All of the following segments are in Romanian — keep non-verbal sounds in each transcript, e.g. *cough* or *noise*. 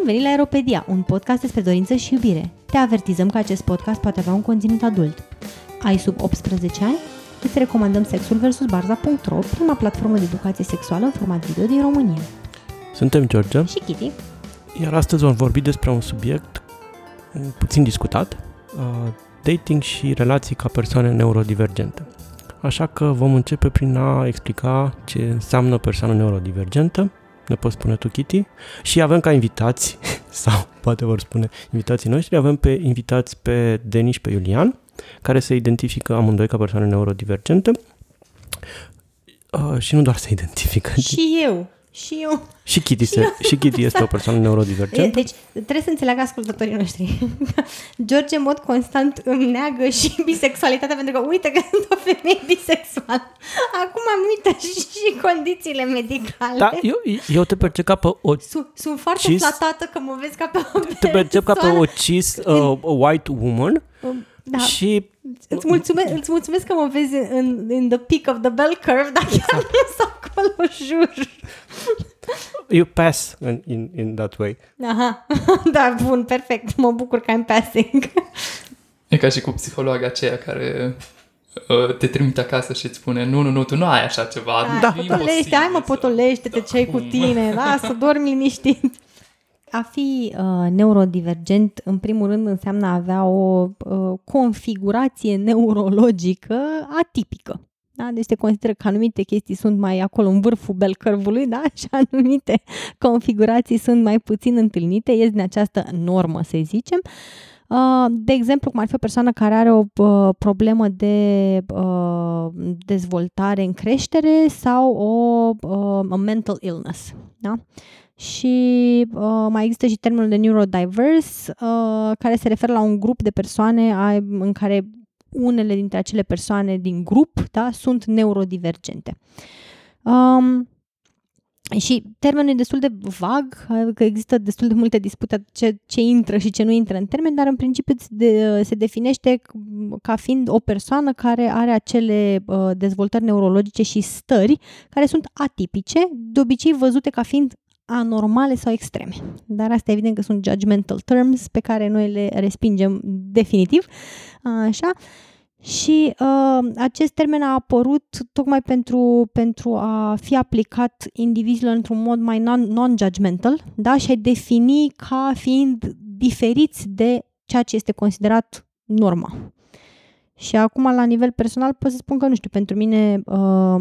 Bun venit la Aeropedia, un podcast despre dorință și iubire. Te avertizăm că acest podcast poate avea un conținut adult. Ai sub 18 ani? Îți recomandăm Sexul vs. Barza.ro, prima platformă de educație sexuală în format video din România. Suntem George, Și Kitty, iar astăzi vom vorbi despre un subiect mm, puțin discutat, uh, dating și relații ca persoane neurodivergente. Așa că vom începe prin a explica ce înseamnă persoană neurodivergentă, ne poți spune tu, Kitty, și avem ca invitați, *laughs* sau poate vor spune invitații noștri, avem pe invitați pe Denis și pe Iulian, care se identifică amândoi ca persoane neurodivergente. Uh, și nu doar se identifică, ci și eu, și eu. și Kitty, se, *laughs* și Kitty este o persoană neurodivergentă. Deci trebuie să înțeleagă ascultătorii noștri. *laughs* George în mod constant îmi neagă și *laughs* bisexualitatea pentru că uite că sunt o femeie bisexuală. Acum am uitat și, și condițiile medicale. Da, eu, eu te percep ca pe o Sunt, sunt foarte Cis- flatată că mă vezi ca pe o te percep ca pe persoană. o cis uh, white woman Da. și Îți mulțumesc, îți mulțumesc că mă vezi în, in the peak of the bell curve, dar chiar Exact. nu sunt acolo, jur. you pass in, in, in that way. Aha, *laughs* da, bun, perfect. Mă bucur că I'm passing. E ca și cu psihologa aceea care uh, te trimite acasă și îți spune nu, nu, nu, tu nu ai așa ceva. Da, e potolește, imposibil hai mă, să- potolește-te ce ai cu Acum. tine, lasă, dormi liniștit. A fi uh, neurodivergent, în primul rând, înseamnă a avea o uh, configurație neurologică atipică. Da? Deci se consideră că anumite chestii sunt mai acolo în vârful bel curve da? *laughs* și anumite configurații sunt mai puțin întâlnite, ies din această normă, să zicem. Uh, De exemplu, cum ar fi o persoană care are o uh, problemă de uh, dezvoltare în creștere sau o uh, a mental illness. Da? Și uh, mai există și termenul de neurodiverse, uh, care se referă la un grup de persoane a, în care unele dintre acele persoane din grup da, sunt neurodivergente. Um, și termenul e destul de vag, că există destul de multe dispute ce, ce intră și ce nu intră în termen, dar în principiu se de, se definește ca fiind o persoană care are acele uh, dezvoltări neurologice și stări care sunt atipice, de obicei văzute ca fiind anormale sau extreme. Dar astea evident că sunt judgmental terms pe care noi le respingem definitiv. Așa. Și uh, acest termen a apărut tocmai pentru, pentru a fi aplicat indivizilor într-un mod mai non- non-judgmental da? și a defini ca fiind diferiți de ceea ce este considerat norma. Și acum, la nivel personal, pot să spun că, nu știu, pentru mine, uh,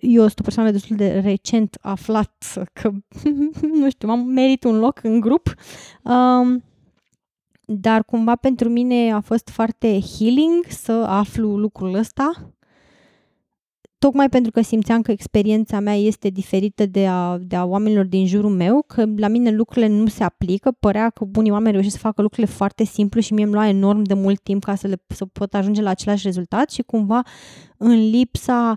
eu sunt o persoană destul de recent aflat că, *laughs* nu știu, am merit un loc în grup. Um, dar cumva pentru mine a fost foarte healing să aflu lucrul ăsta, tocmai pentru că simțeam că experiența mea este diferită de a, de a oamenilor din jurul meu, că la mine lucrurile nu se aplică, părea că bunii oameni reușesc să facă lucrurile foarte simplu și mie îmi lua enorm de mult timp ca să, le, să pot ajunge la același rezultat și cumva în lipsa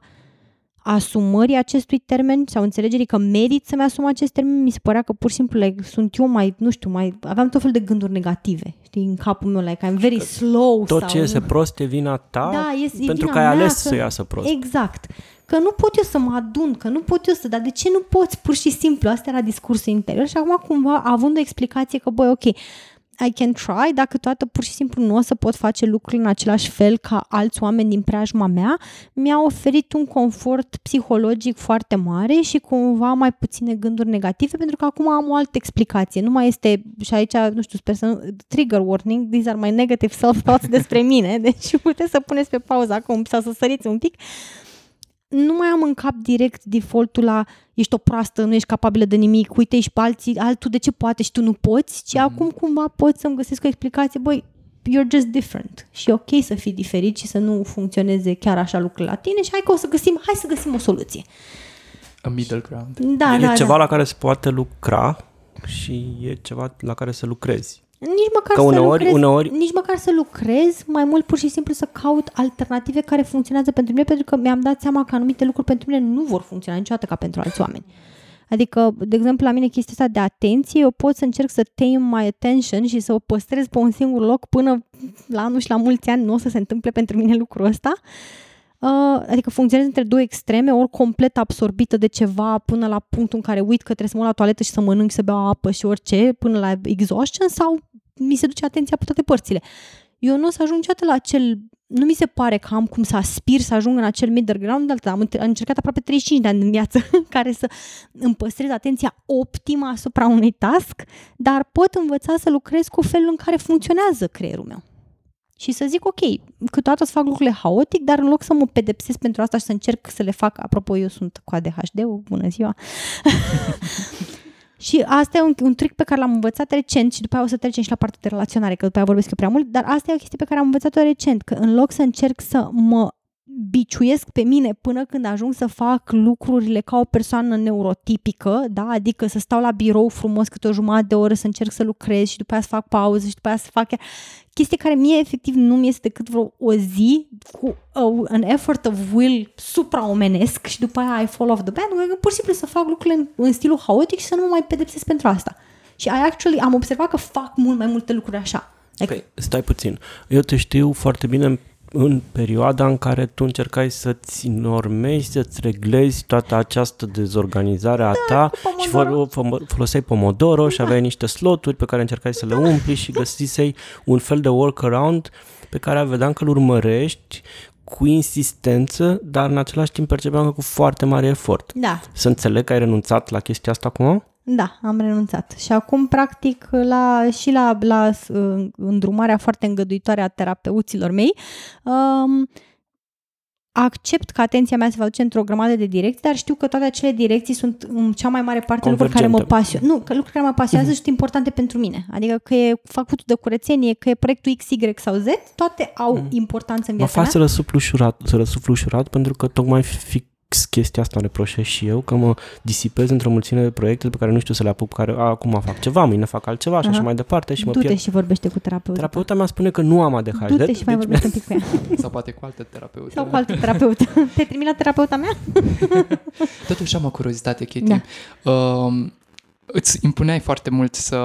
asumării acestui termen sau înțelegerii că merit să-mi asum acest termen, mi se părea că pur și simplu like, sunt eu mai, nu știu, mai aveam tot felul de gânduri negative, știi, în capul meu, like I'm very slow Tot sau ce iese prost e vina ta Da, e- e pentru vina că ai mea ales că- să iasă prost. Exact. Că nu pot eu să mă adun, că nu pot eu să... Dar de ce nu poți pur și simplu? Asta era discursul interior și acum cumva având o explicație că, băi, ok, I can try, dacă toată pur și simplu nu o să pot face lucrurile în același fel ca alți oameni din preajma mea, mi-a oferit un confort psihologic foarte mare și cumva mai puține gânduri negative, pentru că acum am o altă explicație. Nu mai este, și aici, nu știu, sper să nu, trigger warning, these are my negative self-thoughts despre mine, *laughs* deci puteți să puneți pe pauză acum sau să săriți un pic. Nu mai am în cap direct defaultul la ești o proastă, nu ești capabilă de nimic, uite, ești pe alții, altul de ce poate și tu nu poți, ci acum cumva pot să-mi găsesc o explicație, băi, you're just different și e ok să fii diferit și să nu funcționeze chiar așa lucrurile la tine și hai că o să găsim, hai să găsim o soluție. A middle ground. Da, e da, ceva da. la care se poate lucra și e ceva la care să lucrezi. Nici măcar Că să uneori- lucrez, uneori- nici măcar să lucrez, mai mult pur și simplu să caut alternative care funcționează pentru mine, pentru că mi-am dat seama că anumite lucruri pentru mine nu vor funcționa niciodată ca pentru alți oameni. Adică, de exemplu, la mine chestia asta de atenție, eu pot să încerc să tame my attention și să o păstrez pe un singur loc până la anul și la mulți ani nu o să se întâmple pentru mine lucrul ăsta. uh, adică funcționez între două extreme, ori complet absorbită de ceva până la punctul în care uit că trebuie să mă duc la toaletă și să mănânc, să beau apă și orice, până la exhaustion, sau mi se duce atenția pe toate părțile. Eu nu o să ajung niciodată la acel nu mi se pare că am cum să aspir să ajung în acel middle ground, dar am încercat aproape 35 de ani în viață în *laughs* care să îmi păstrez atenția optimă asupra unui task, dar pot învăța să lucrez cu felul în care funcționează creierul meu. Și să zic, ok, câteodată să fac lucrurile haotic, dar în loc să mă pedepsesc pentru asta și să încerc să le fac, apropo, eu sunt cu ADHD, bună ziua, *laughs* Și asta e un, un trick pe care l-am învățat recent și după aia o să trecem și la partea de relaționare, că după aia vorbesc eu prea mult, dar asta e o chestie pe care am învățat-o recent, că în loc să încerc să mă biciuiesc pe mine până când ajung să fac lucrurile ca o persoană neurotipică, da? adică să stau la birou frumos câte o jumătate de oră, să încerc să lucrez și după aia să fac pauză și după aia să fac chestie care mie efectiv nu mi este decât vreo o zi cu uh, an effort of will supraomenesc și după aia I fall off the band, pur și simplu să fac lucrurile în, în stilul haotic și să nu mă mai pedepsesc pentru asta. Și I actually am observat că fac mult mai multe lucruri așa. Like, păi, stai puțin. Eu te știu foarte bine în perioada în care tu încercai să-ți normezi, să-ți reglezi toată această dezorganizare a da, ta și foloseai Pomodoro da. și aveai niște sloturi pe care încercai să le umpli și găsisei un fel de workaround pe care vedeam că îl urmărești cu insistență, dar în același timp percepeam că cu foarte mare efort. Da. Să înțeleg că ai renunțat la chestia asta acum? Da, am renunțat. Și acum, practic, la, și la, la uh, îndrumarea foarte îngăduitoare a terapeuților mei, um, accept că atenția mea se va duce într-o grămadă de direcții, dar știu că toate acele direcții sunt în cea mai mare parte lucruri care mă pasionează. Nu, că lucruri care mă pasionează uh-huh. și sunt importante pentru mine. Adică că e făcutul de curățenie, că e proiectul X, Y sau Z, toate au uh-huh. importanță în viața mă fac mea. să răsuflu ușurat, să răsuflu ușurat pentru că tocmai fi, chestia asta îmi reproșez și eu, că mă disipez într-o mulțime de proiecte pe care nu știu să le apuc, care a, acum fac ceva, mâine fac altceva și așa mai departe și mă Du-te pierd. și vorbește cu terapeuta. Terapeuta mea spune că nu am ADHD. Du-te și mai deci vorbește un pic cu ea. *laughs* Sau poate cu altă terapeută. Sau cu altă terapeută. *laughs* Te trimit la terapeuta mea? *laughs* Totuși am o curiozitate, Katie. Da. Uh, îți impuneai foarte mult să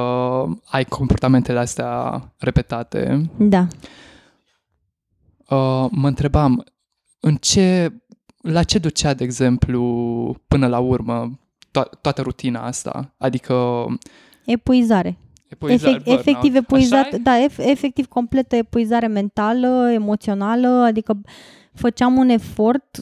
ai comportamentele astea repetate. Da. Uh, mă întrebam, în ce la ce ducea, de exemplu, până la urmă to- toată rutina asta? Adică... Epuizare. Epuizare, Efect, efectiv epuizat, da, ef, efectiv completă epuizare mentală, emoțională, adică făceam un efort,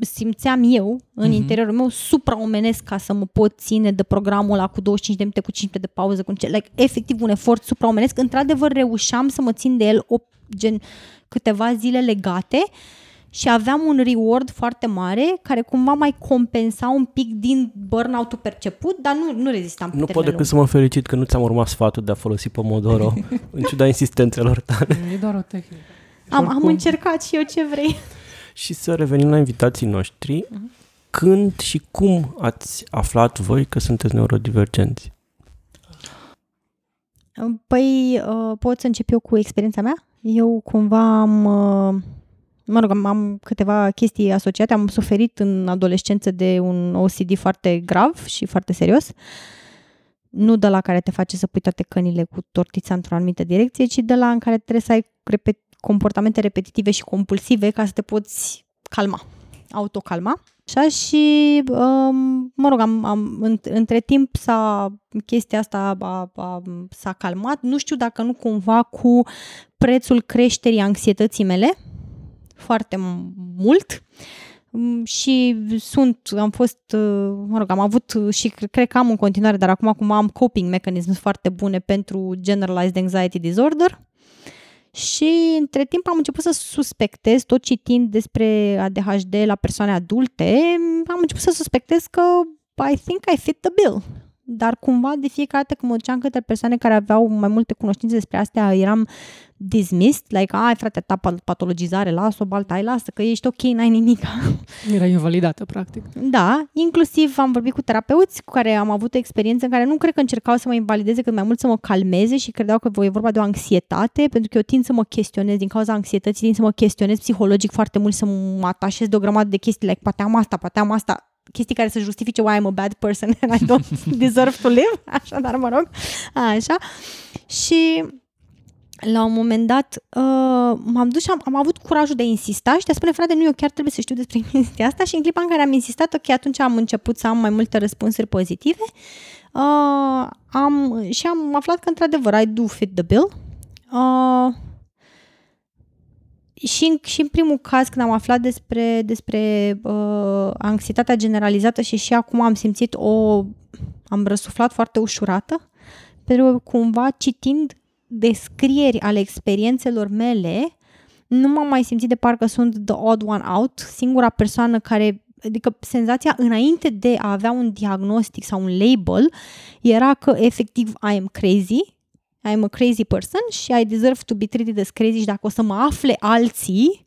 simțeam eu în uh-huh. interiorul meu supraomenesc ca să mă pot ține de programul ăla cu 25 de minute, cu 5 minute de pauză, cu like, efectiv un efort supraomenesc. Într-adevăr reușeam să mă țin de el o, gen câteva zile legate, uh, și aveam un reward foarte mare care cumva mai compensa un pic din burnout-ul perceput, dar nu, nu rezistam Nu pot decât să mă felicit că nu ți-am urmat sfatul de a folosi Pomodoro *laughs* în ciuda insistențelor tale. E doar o tehnică. Am, am încercat și eu ce vrei. Și să revenim la invitații noștri. Uh-huh. Când și cum ați aflat voi că sunteți neurodivergenți? Păi, uh, pot să încep eu cu experiența mea? Eu cumva am... Uh, mă rog, am câteva chestii asociate. Am suferit în adolescență de un OCD foarte grav și foarte serios. Nu de la care te face să pui toate cănile cu tortița într-o anumită direcție, ci de la în care trebuie să ai repet- comportamente repetitive și compulsive ca să te poți calma, autocalma. Așa și, um, mă rog, am, am, între timp s-a, chestia asta a, a, s-a calmat. Nu știu dacă nu cumva cu prețul creșterii anxietății mele, foarte mult mm, și sunt, am fost, uh, mă rog, am avut și cred că am în continuare, dar acum acum am coping mechanisms foarte bune pentru generalized anxiety disorder și între timp am început să suspectez, tot citind despre ADHD la persoane adulte, am început să suspectez că I think I fit the bill. Dar cumva de fiecare dată când mă duceam către persoane care aveau mai multe cunoștințe despre astea, eram dismissed, like, ai frate, ta patologizare, las-o, baltai, lasă, că ești ok, n-ai nimic. *laughs* Era invalidată, practic. Da, inclusiv am vorbit cu terapeuți cu care am avut o experiență în care nu cred că încercau să mă invalideze, cât mai mult să mă calmeze și credeau că e vorba de o anxietate, pentru că eu tind să mă chestionez, din cauza anxietății, tind să mă chestionez psihologic foarte mult, să mă atașez de o grămadă de chestii, like, poate am asta, poate am asta, chestii care să justifice why I'm a bad person and I don't *laughs* deserve to live, așa, dar mă rog, așa. Și la un moment dat uh, m-am dus și am, am avut curajul de a insista și de a spune, frate, nu, eu chiar trebuie să știu despre *laughs* chestia asta și în clipa în care am insistat, ok, atunci am început să am mai multe răspunsuri pozitive uh, am, și am aflat că, într-adevăr, I do fit the bill. Uh, și, în, și în primul caz, când am aflat despre, despre uh, anxietatea generalizată și și acum am simțit o... am răsuflat foarte ușurată, pentru că cumva citind descrieri ale experiențelor mele, nu m-am mai simțit de parcă sunt the odd one out, singura persoană care adică senzația înainte de a avea un diagnostic sau un label era că efectiv I am crazy, I am a crazy person și I deserve to be treated as crazy și dacă o să mă afle alții,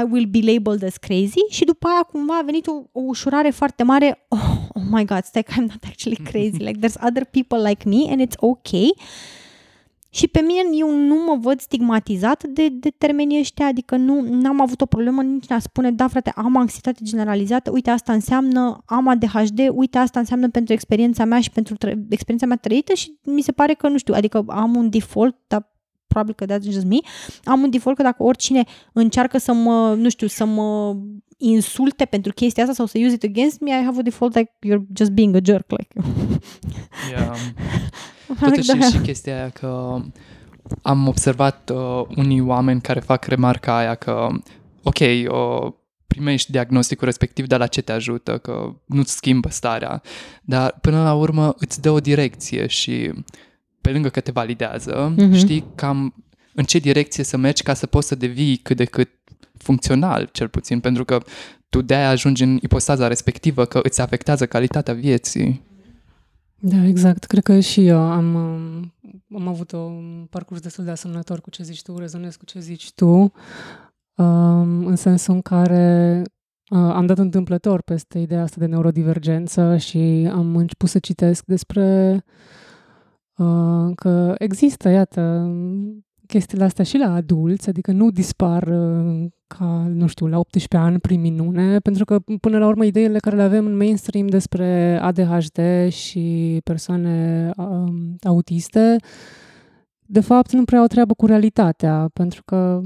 I will be labeled as crazy și după aia cumva a venit o, o ușurare foarte mare, oh, oh my god, stai că I'm not actually crazy, *laughs* like there's other people like me and it's okay. Și pe mine eu nu mă văd stigmatizat de, de termenii ăștia, adică nu am avut o problemă nici în a spune, da frate, am anxietate generalizată, uite asta înseamnă, am ADHD, uite asta înseamnă pentru experiența mea și pentru tre- experiența mea trăită și mi se pare că, nu știu, adică am un default, dar probabil că that's just me, am un default că dacă oricine încearcă să mă, nu știu, să mă insulte pentru chestia asta sau să use it against me, I have a default like you're just being a jerk, like. yeah. Totuși da. și chestia aia că am observat uh, unii oameni care fac remarca aia că, ok, uh, primești diagnosticul respectiv, dar la ce te ajută, că nu-ți schimbă starea, dar până la urmă îți dă o direcție și pe lângă că te validează, mm-hmm. știi cam în ce direcție să mergi ca să poți să devii cât de cât funcțional, cel puțin, pentru că tu de-aia ajungi în ipostaza respectivă, că îți afectează calitatea vieții. Da, exact. Cred că și eu am, am avut un parcurs destul de asemănător cu ce zici tu, rezonez cu ce zici tu, um, în sensul în care uh, am dat întâmplător peste ideea asta de neurodivergență și am început să citesc despre uh, că există, iată, chestiile astea și la adulți, adică nu dispar uh, ca, nu știu, la 18 ani prin minune, pentru că până la urmă ideile care le avem în mainstream despre ADHD și persoane um, autiste, de fapt nu prea au treabă cu realitatea, pentru că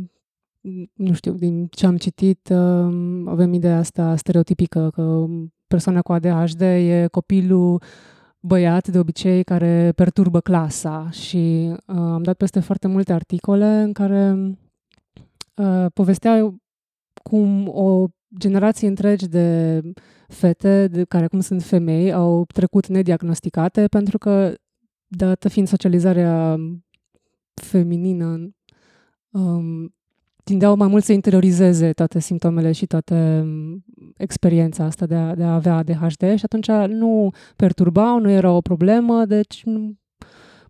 nu știu, din ce am citit, um, avem ideea asta stereotipică că persoana cu ADHD e copilul băiat de obicei care perturbă clasa și uh, am dat peste foarte multe articole în care uh, povestea cum o generație întregi de fete, de care acum sunt femei, au trecut nediagnosticate pentru că, dată fiind socializarea feminină, um, tindeau mai mult să interiorizeze toate simptomele și toate um, experiența asta de a, de a avea ADHD și atunci nu perturbau, nu era o problemă, deci nu,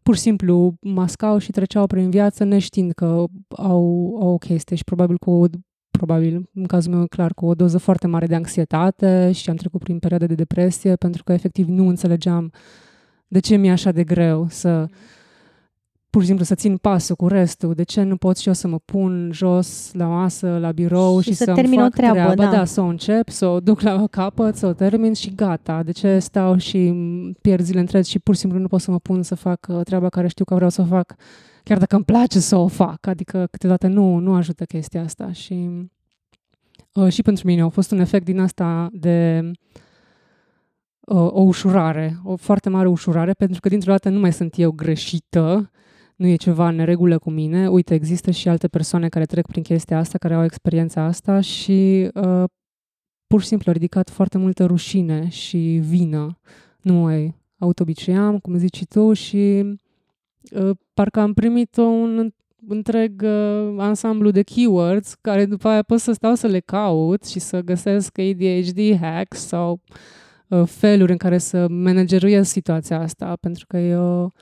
pur și simplu mascau și treceau prin viață neștiind că au, au o chestie și probabil cu o probabil, în cazul meu clar, cu o doză foarte mare de anxietate și am trecut prin perioade de depresie pentru că efectiv nu înțelegeam de ce mi-e așa de greu să pur și simplu să țin pasul cu restul, de ce nu pot și eu să mă pun jos la masă, la birou și, și să termin fac o treabă, treabă da. da, să o încep, să o duc la capăt, să o termin și gata. De ce stau și pierd zile întregi și pur și simplu nu pot să mă pun să fac uh, treaba care știu că vreau să o fac, chiar dacă îmi place să o fac. Adică câteodată nu, nu ajută chestia asta și uh, și pentru mine a fost un efect din asta de uh, o ușurare, o foarte mare ușurare, pentru că dintr-o dată nu mai sunt eu greșită, nu e ceva în regulă cu mine. Uite, există și alte persoane care trec prin chestia asta, care au experiența asta și uh, pur și simplu a ridicat foarte multă rușine și vină. Nu mai autobiciam, cum zici și tu, și uh, parcă am primit un întreg uh, ansamblu de keywords care după aia pot să stau să le caut și să găsesc ADHD hacks sau uh, feluri în care să manageruiesc situația asta, pentru că eu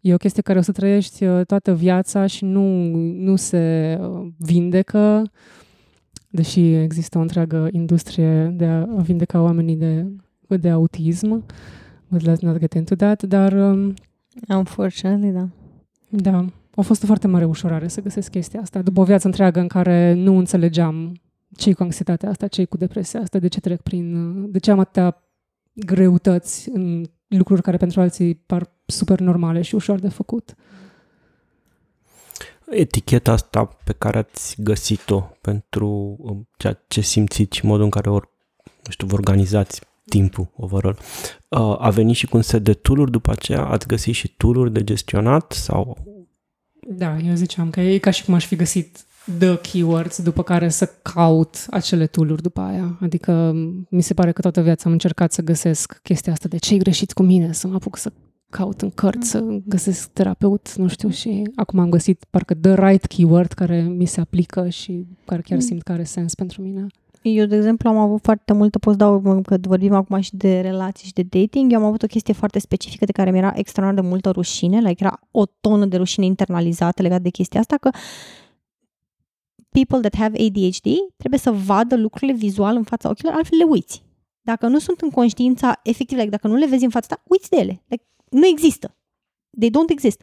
E o chestie care o să trăiești uh, toată viața și nu, nu se uh, vindecă, deși există o întreagă industrie de a vindeca oamenii de, de autism. But let's not get into that, dar... Um, Unfortunately, da. Da. A fost o foarte mare ușurare să găsesc chestia asta. După o viață întreagă în care nu înțelegeam ce cu anxietatea asta, ce cu depresia asta, de ce trec prin... Uh, de ce am atâtea greutăți în lucruri care pentru alții par super normale și ușor de făcut. eticheta asta pe care ați găsit-o pentru um, ceea ce simțiți și modul în care or, nu știu, vă organizați timpul overall. Uh, a venit și cu un set de tool după aceea? Ați găsit și tool de gestionat sau Da, eu ziceam că e ca și cum aș fi găsit the keywords după care să caut acele tool după aia. Adică mi se pare că toată viața am încercat să găsesc chestia asta de ce e greșit cu mine, să mă apuc să caut în cărți, să găsesc terapeut, nu știu, și acum am găsit parcă the right keyword care mi se aplică și care chiar simt că are sens pentru mine. Eu, de exemplu, am avut foarte multă, pot să dau, că vorbim acum și de relații și de dating, eu am avut o chestie foarte specifică de care mi-era extraordinar de multă rușine, like era o tonă de rușine internalizată legat de chestia asta, că people that have ADHD trebuie să vadă lucrurile vizual în fața ochilor, altfel le uiți. Dacă nu sunt în conștiința, efectiv, like, dacă nu le vezi în fața ta, uiți de ele. Like, nu există. They don't exist.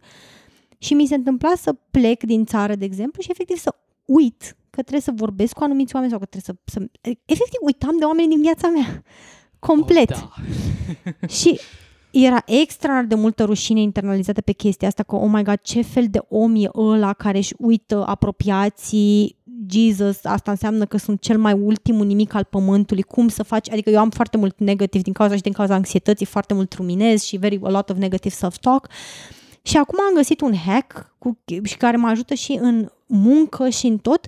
Și mi se întâmpla să plec din țară, de exemplu, și efectiv să uit că trebuie să vorbesc cu anumiți oameni sau că trebuie să... să efectiv, uitam de oameni din viața mea. Complet. Oh, da. Și era extra de multă rușine internalizată pe chestia asta, că, oh my god, ce fel de om e ăla care își uită apropiații, Jesus, asta înseamnă că sunt cel mai ultimul nimic al pământului, cum să faci, adică eu am foarte mult negativ din cauza și din cauza anxietății, foarte mult ruminez și very a lot of negative self-talk. Și acum am găsit un hack cu, și care mă ajută și în muncă și în tot,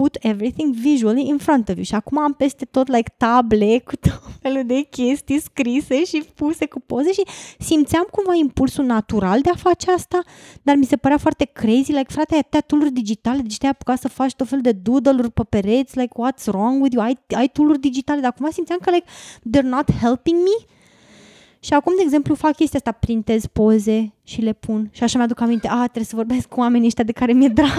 put everything visually in front of you. Și acum am peste tot like table cu tot felul de chestii scrise și puse cu poze și simțeam cumva impulsul natural de a face asta, dar mi se părea foarte crazy, like frate, ai atâtea tool digitale, deci te-ai apucat să faci tot fel de doodle-uri pe pereți, like what's wrong with you, ai, ai tool digitale, dar acum simțeam că like they're not helping me și acum, de exemplu, fac chestia asta, printez poze și le pun. Și așa mi-aduc aminte, a, trebuie să vorbesc cu oamenii ăștia de care mi-e drag.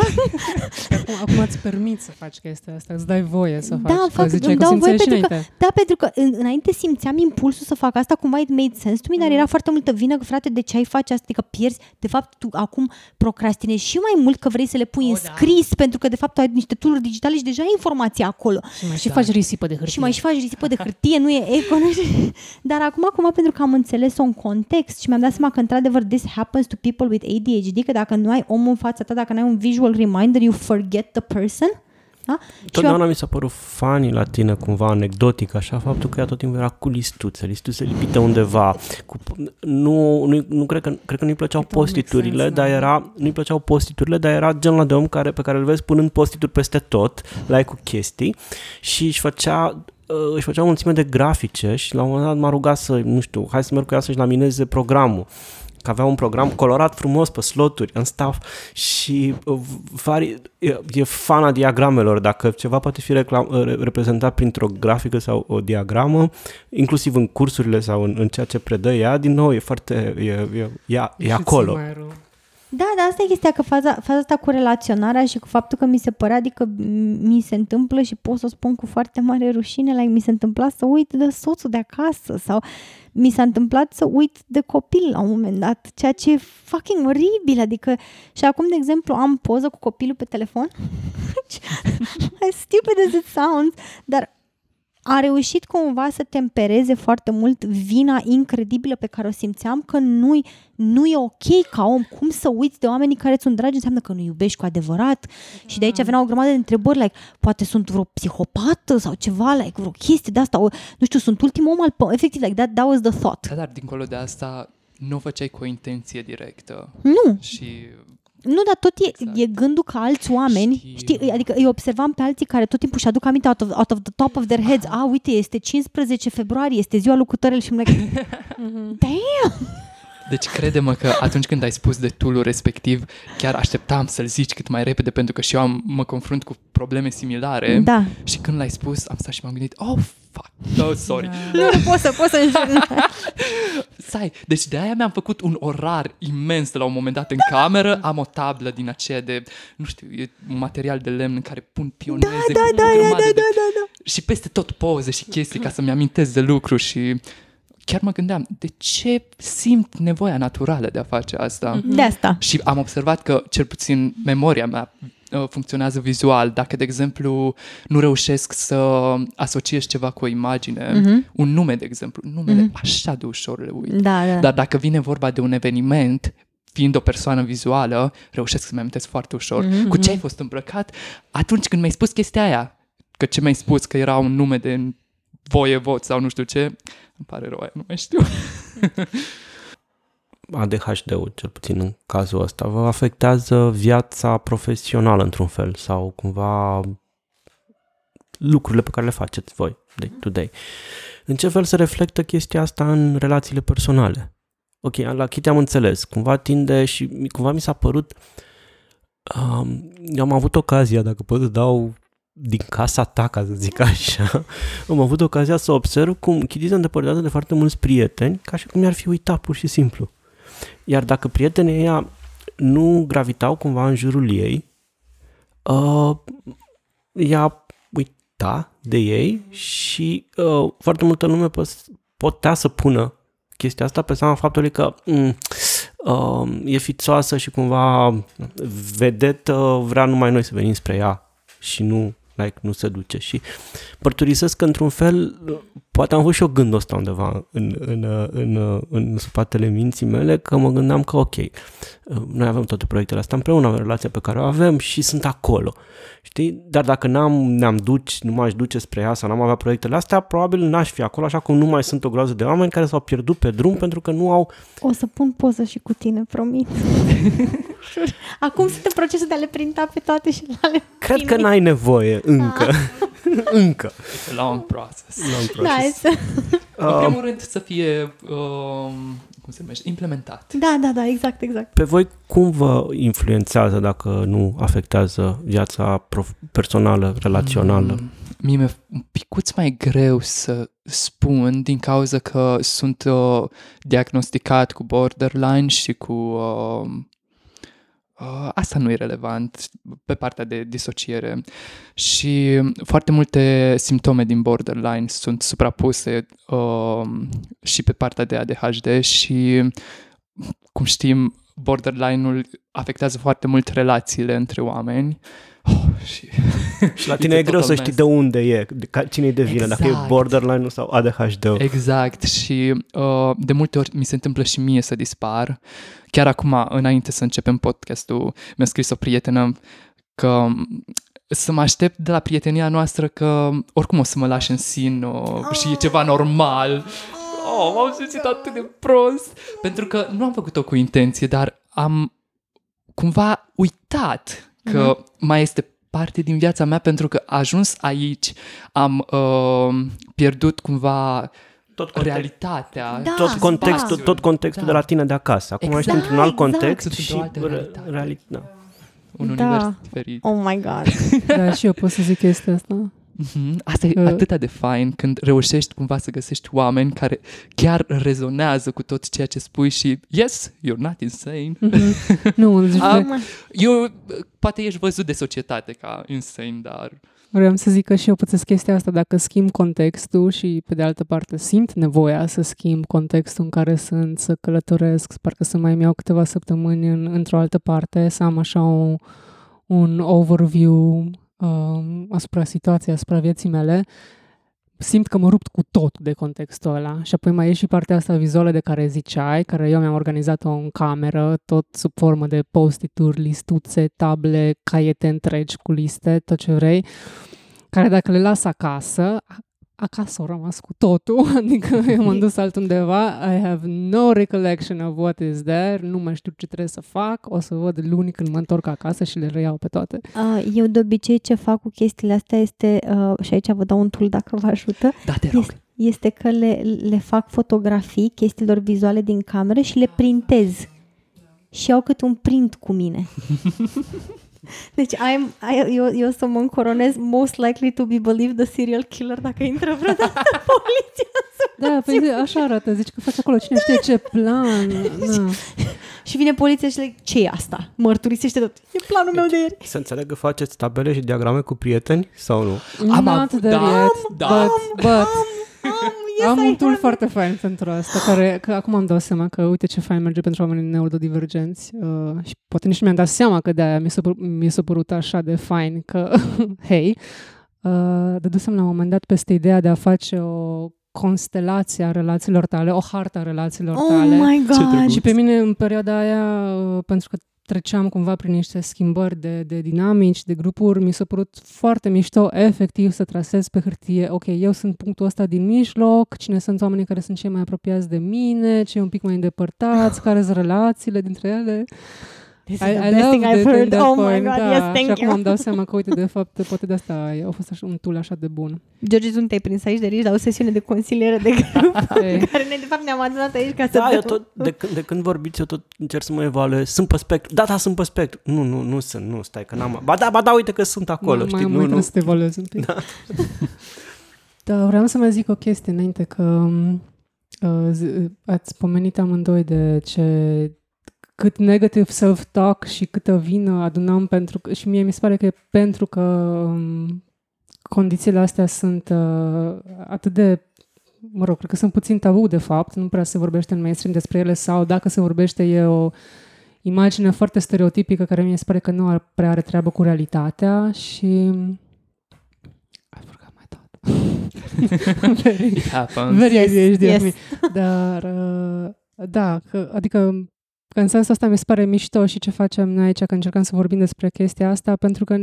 Acum, acum îți permit să faci chestia asta, îți dai voie să faci. Da, că fac, ziceai îmi că dau voie simțeai și pentru că, înainte. da, pentru că în, înainte simțeam impulsul să fac asta, cumva it made sense to me, dar Mm. era foarte multă vină că, frate, de ce ai face asta, că pierzi, de fapt, tu acum procrastinezi și mai mult că vrei să le pui Oh, în da. scris, pentru că, de fapt, tu ai niște tool digitale și deja ai informația acolo. Și mai și Da. faci risipă de hârtie. Și mai și faci risipă de hârtie, nu e eco. Nu știu. *laughs* Dar acum, acum, pentru că am înțeles-o în context și mi-am dat seama că, într-adevăr, this happens to people with ADHD, că dacă nu ai omul în fața ta, dacă nu ai un visual reminder, you forget the person. Da? Și Totdeauna mi s-a părut funny la tine, cumva anecdotic, așa, faptul că ea tot timpul era cu listuțe, listuțe lipite undeva. Cu, nu, nu, nu cred, că, cred că nu-i plăceau It don't make postiturile, sense, dar da. era, nu-i plăceau postiturile, dar era genul ăla de om care, pe care îl vezi punând postituri peste tot, like cu chestii, și își făcea uh, își făcea o mulțime de grafice și la un moment dat m-a rugat să, nu știu, hai să merg cu ea să-și lamineze programul că avea un program colorat frumos pe sloturi în stuff și uh, vari, e, e fana diagramelor, dacă ceva poate fi reclam, uh, re- reprezentat printr-o grafică sau o diagramă, inclusiv în cursurile sau în, în ceea ce predă ea, din nou e foarte, e, e, e, e Și acolo. ții mai rău. Da, dar asta e chestia, că faza, faza asta cu relaționarea și cu faptul că mi se părea, adică m- mi se întâmplă și pot să o spun cu foarte mare rușine, like, mi se întâmpla să uit de soțul de acasă sau mi s-a întâmplat să uit de copil la un moment dat, ceea ce e fucking oribil, adică și acum, de exemplu, am poză cu copilul pe telefon, *laughs* as *laughs* stupid as it sounds, dar a reușit cumva să tempereze foarte mult vina incredibilă pe care o simțeam că nu nu e ok ca om, cum să uiți de oamenii care sunt dragi? Înseamnă că nu iubești cu adevărat. Și de aici veneau o grămadă de întrebări, like, poate sunt vreo psihopată sau ceva, like, vreo chestie de asta, o, nu știu, sunt ultimul om al pă- efectiv, like, that, that was the thought. Da, dar dincolo de asta, nu o făceai cu o intenție directă. Nu, Și nu, dar tot e, Exact. e gândul că alți oameni, Știu. știi, adică îi observam pe alții care tot timpul și-aduc aminte out of, out of the top of their heads, a, uite, este 15 februarie, este ziua lui Cutărel și îmi like, *laughs* damn! Deci crede-mă că atunci când ai spus de tool respectiv, chiar așteptam să-l zici cât mai repede pentru că și eu am, mă confrunt cu probleme similare Da. și când l-ai spus am stat și m-am gândit, oh, fuck, oh, sorry. Nu, nu pot să, pot să *laughs* Stai, deci de aia mi-am făcut un orar imens de la un moment dat în cameră, am o tablă din aceea de, nu știu, e un material de lemn în care pun pioneze da, cu da, o da, grămadă da, de... da, da, da. Și peste tot poze și chestii ca să-mi amintesc de lucru și chiar mă gândeam, de ce simt nevoia naturală de a face asta? De asta. Și am observat că, cel puțin, memoria mea uh, funcționează vizual. Dacă, de exemplu, nu reușesc să asociez ceva cu o imagine, Mhm. un nume, de exemplu, numele Mhm. așa de ușor le uit. Da, da. Dar dacă vine vorba de un eveniment, fiind o persoană vizuală, reușesc să-mi amintesc foarte ușor mm-hmm. cu ce ai fost îmbrăcat atunci când mi-ai spus chestia aia. Că ce mi-ai spus că era un nume de voievod sau nu știu ce, îmi pare rău, nu mai știu. *laughs* ADHD-ul, cel puțin în cazul ăsta, vă afectează viața profesională într-un fel sau cumva lucrurile pe care le faceți voi day to day. În ce fel se reflectă chestia asta în relațiile personale? Ok, la Kitty am înțeles, cumva tinde și cumva mi s-a părut um, eu am avut ocazia, dacă pot să dau din casa ta, ca să zic așa, *laughs* am avut ocazia să observ cum Kitty se îndepărtează de foarte mulți prieteni, ca și cum i-ar fi uitat pur și simplu. Iar dacă prietenii ăia nu gravitau cumva în jurul ei, uh, ea uita de ei și uh, foarte multă lume putea să pună chestia asta pe seama faptului că mm, uh, e fițoasă și cumva vedetă, vrea numai noi să venim spre ea și nu like, nu se duce și mărturisesc că într-un fel poate am avut și eu gândul ăsta undeva în, în, în, în spatele minții mele că mă gândeam că ok, noi avem toate proiectele astea împreună, avem relația pe care o avem și sunt acolo. Știi? Dar dacă n-am, ne-am duci, nu m-aș duce spre ea sau n-am avea proiectele astea, probabil n-aș fi acolo, așa cum nu mai sunt o groază de oameni care s-au pierdut pe drum pentru că nu au... O să pun poză și cu tine, promit. *laughs* Acum sunt în procesul de a le printa pe toate și a le Cred primi. că n-ai nevoie încă. Ah. *laughs* încă. It's a long process. Long process. Nice. în primul rând să fie um, cum se numește, implementat. Da, da, da, exact, exact. Pe voi cum vă influențează dacă nu afectează viața personală, relațională? Mm, mie mi-e un picuț mai greu să spun din cauza că sunt uh, diagnosticat cu borderline și cu uh, uh, asta nu e relevant pe partea de disociere. Și foarte multe simptome din borderline sunt suprapuse uh, și pe partea de ADHD și cum știm borderline-ul afectează foarte mult relațiile între oameni Oh, și, *laughs* și la *laughs* tine e greu să știi de unde e, de cine e de vină, exact. dacă e exact. borderline sau ADHD. Exact și uh, de multe ori mi se întâmplă și mie să dispar. Chiar acum, înainte să începem podcastul, mi-a scris o prietenă că să mă aștept de la prietenia noastră că oricum o să mă lași în sin uh, și e ceva normal. Oh, m-am simțit atât de prost. Pentru că nu am făcut-o cu intenție, dar am cumva uitat că mm-hmm. mai este parte din viața mea pentru că ajuns aici am uh, pierdut cumva tot context, realitatea. Da, tot contextul, da. tot contextul da. de la tine de acasă. Acum exact, ești într-un alt exact. context și realitate. Reali- da. Un da. univers diferit. Oh my god. *laughs* da, și eu pot să zic chestia asta. Mm-hmm. Asta e uh. atât de fain când reușești cumva să găsești oameni care chiar rezonează cu tot ceea ce spui și yes, you're not insane. Mm-hmm. nu, *laughs* um, eu, poate ești văzut de societate ca insane, dar... Vreau să zic că și eu pățesc chestia asta dacă schimb contextul și pe de altă parte simt nevoia să schimb contextul în care sunt, să călătoresc, parcă să mai iau câteva săptămâni în, într-o altă parte, să am așa o, un overview uh, asupra situației, asupra vieții mele, simt că mă rupt cu tot de contextul ăla. Și apoi mai e și partea asta vizuală de care ziceai, care eu mi-am organizat-o în cameră, tot sub formă de post-it-uri, listuțe, table, caiete întregi cu liste, tot ce vrei, care dacă le las acasă, acasă au rămas cu totul, *laughs* adică eu m-am dus altundeva, I have no recollection of what is there, nu mai știu ce trebuie să fac, o să văd luni când mă întorc acasă și le reiau pe toate. Uh, eu de obicei ce fac cu chestiile astea este, uh, și aici vă dau un tool dacă vă ajută, da, te rog. Este, este că le, le fac fotografii chestiilor vizuale din cameră și le printez. Și iau cât un print cu mine. *laughs* Deci I'm, I, eu, eu să mă încoronez most likely to be believed the serial killer dacă intră vreodată *laughs* poliția. Da, păi așa arată, zici că faci acolo, cine știe ce plan. Da. și vine poliția și le ce e asta? Mărturisește tot. E planul deci, meu de ieri. Să înțeleg că faceți tabele și diagrame cu prieteni sau nu? Am, Not there da, yet, da. but, but am, yes, am un tool foarte fain pentru asta, care că acum am dau seama că uite ce fain merge pentru oamenii neurodivergenți uh, și poate nici nu mi-am dat seama că de-aia mi s-a, mi s-a părut așa de fain că, *laughs* hei, uh, dădusem la un moment dat peste ideea de a face o constelație a relațiilor tale, o hartă a relațiilor Oh tale. my god! drăguț. Și pe mine în perioada aia, uh, pentru că treceam cumva prin niște schimbări de, de dinamici, de grupuri, mi s-a părut foarte mișto, efectiv, să trasez pe hârtie, ok, eu sunt punctul ăsta din mijloc, cine sunt oamenii care sunt cei mai apropiați de mine, cei un pic mai îndepărtați, *sighs* care sunt relațiile dintre ele. This is the best thing I've it heard. in that Oh my point, god, da. yes, Și thank acum you. îmi dau seama că, uite, de fapt, poate de asta a fost așa, un tool așa de bun. George, tu nu te-ai prins aici de aici la o sesiune de consiliere de grup *laughs* Ei. care ne, de fapt ne-am adunat aici ca să Da, eu dăm- tot, de, când, de când vorbiți, eu tot încerc să mă evaluez. Sunt pe spectru. Da, da, sunt pe spectru. Nu, nu, nu sunt, nu, stai, că n-am... Ba da, ba da, uite că sunt acolo, mai, știi? mai nu, trebuie nu. să te evaluez un pic. Da. da, vreau să mai zic o chestie înainte, că uh, zi- ați pomenit amândoi de ce cât negative self-talk și câtă vină adunăm pentru că, și mie mi se pare că e pentru că um, condițiile astea sunt uh, atât de mă rog, cred că sunt puțin tabu de fapt, nu prea se vorbește în mainstream despre ele sau dacă se vorbește e o imagine foarte stereotipică care mi se pare că nu ar prea are treabă cu realitatea și I forgot my thought. very, It happens. very Yes, ADHD of yes. me. Dar, uh, da, că, adică că în sensul ăsta mi se pare mișto și ce facem noi aici, că încercăm să vorbim despre chestia asta, pentru că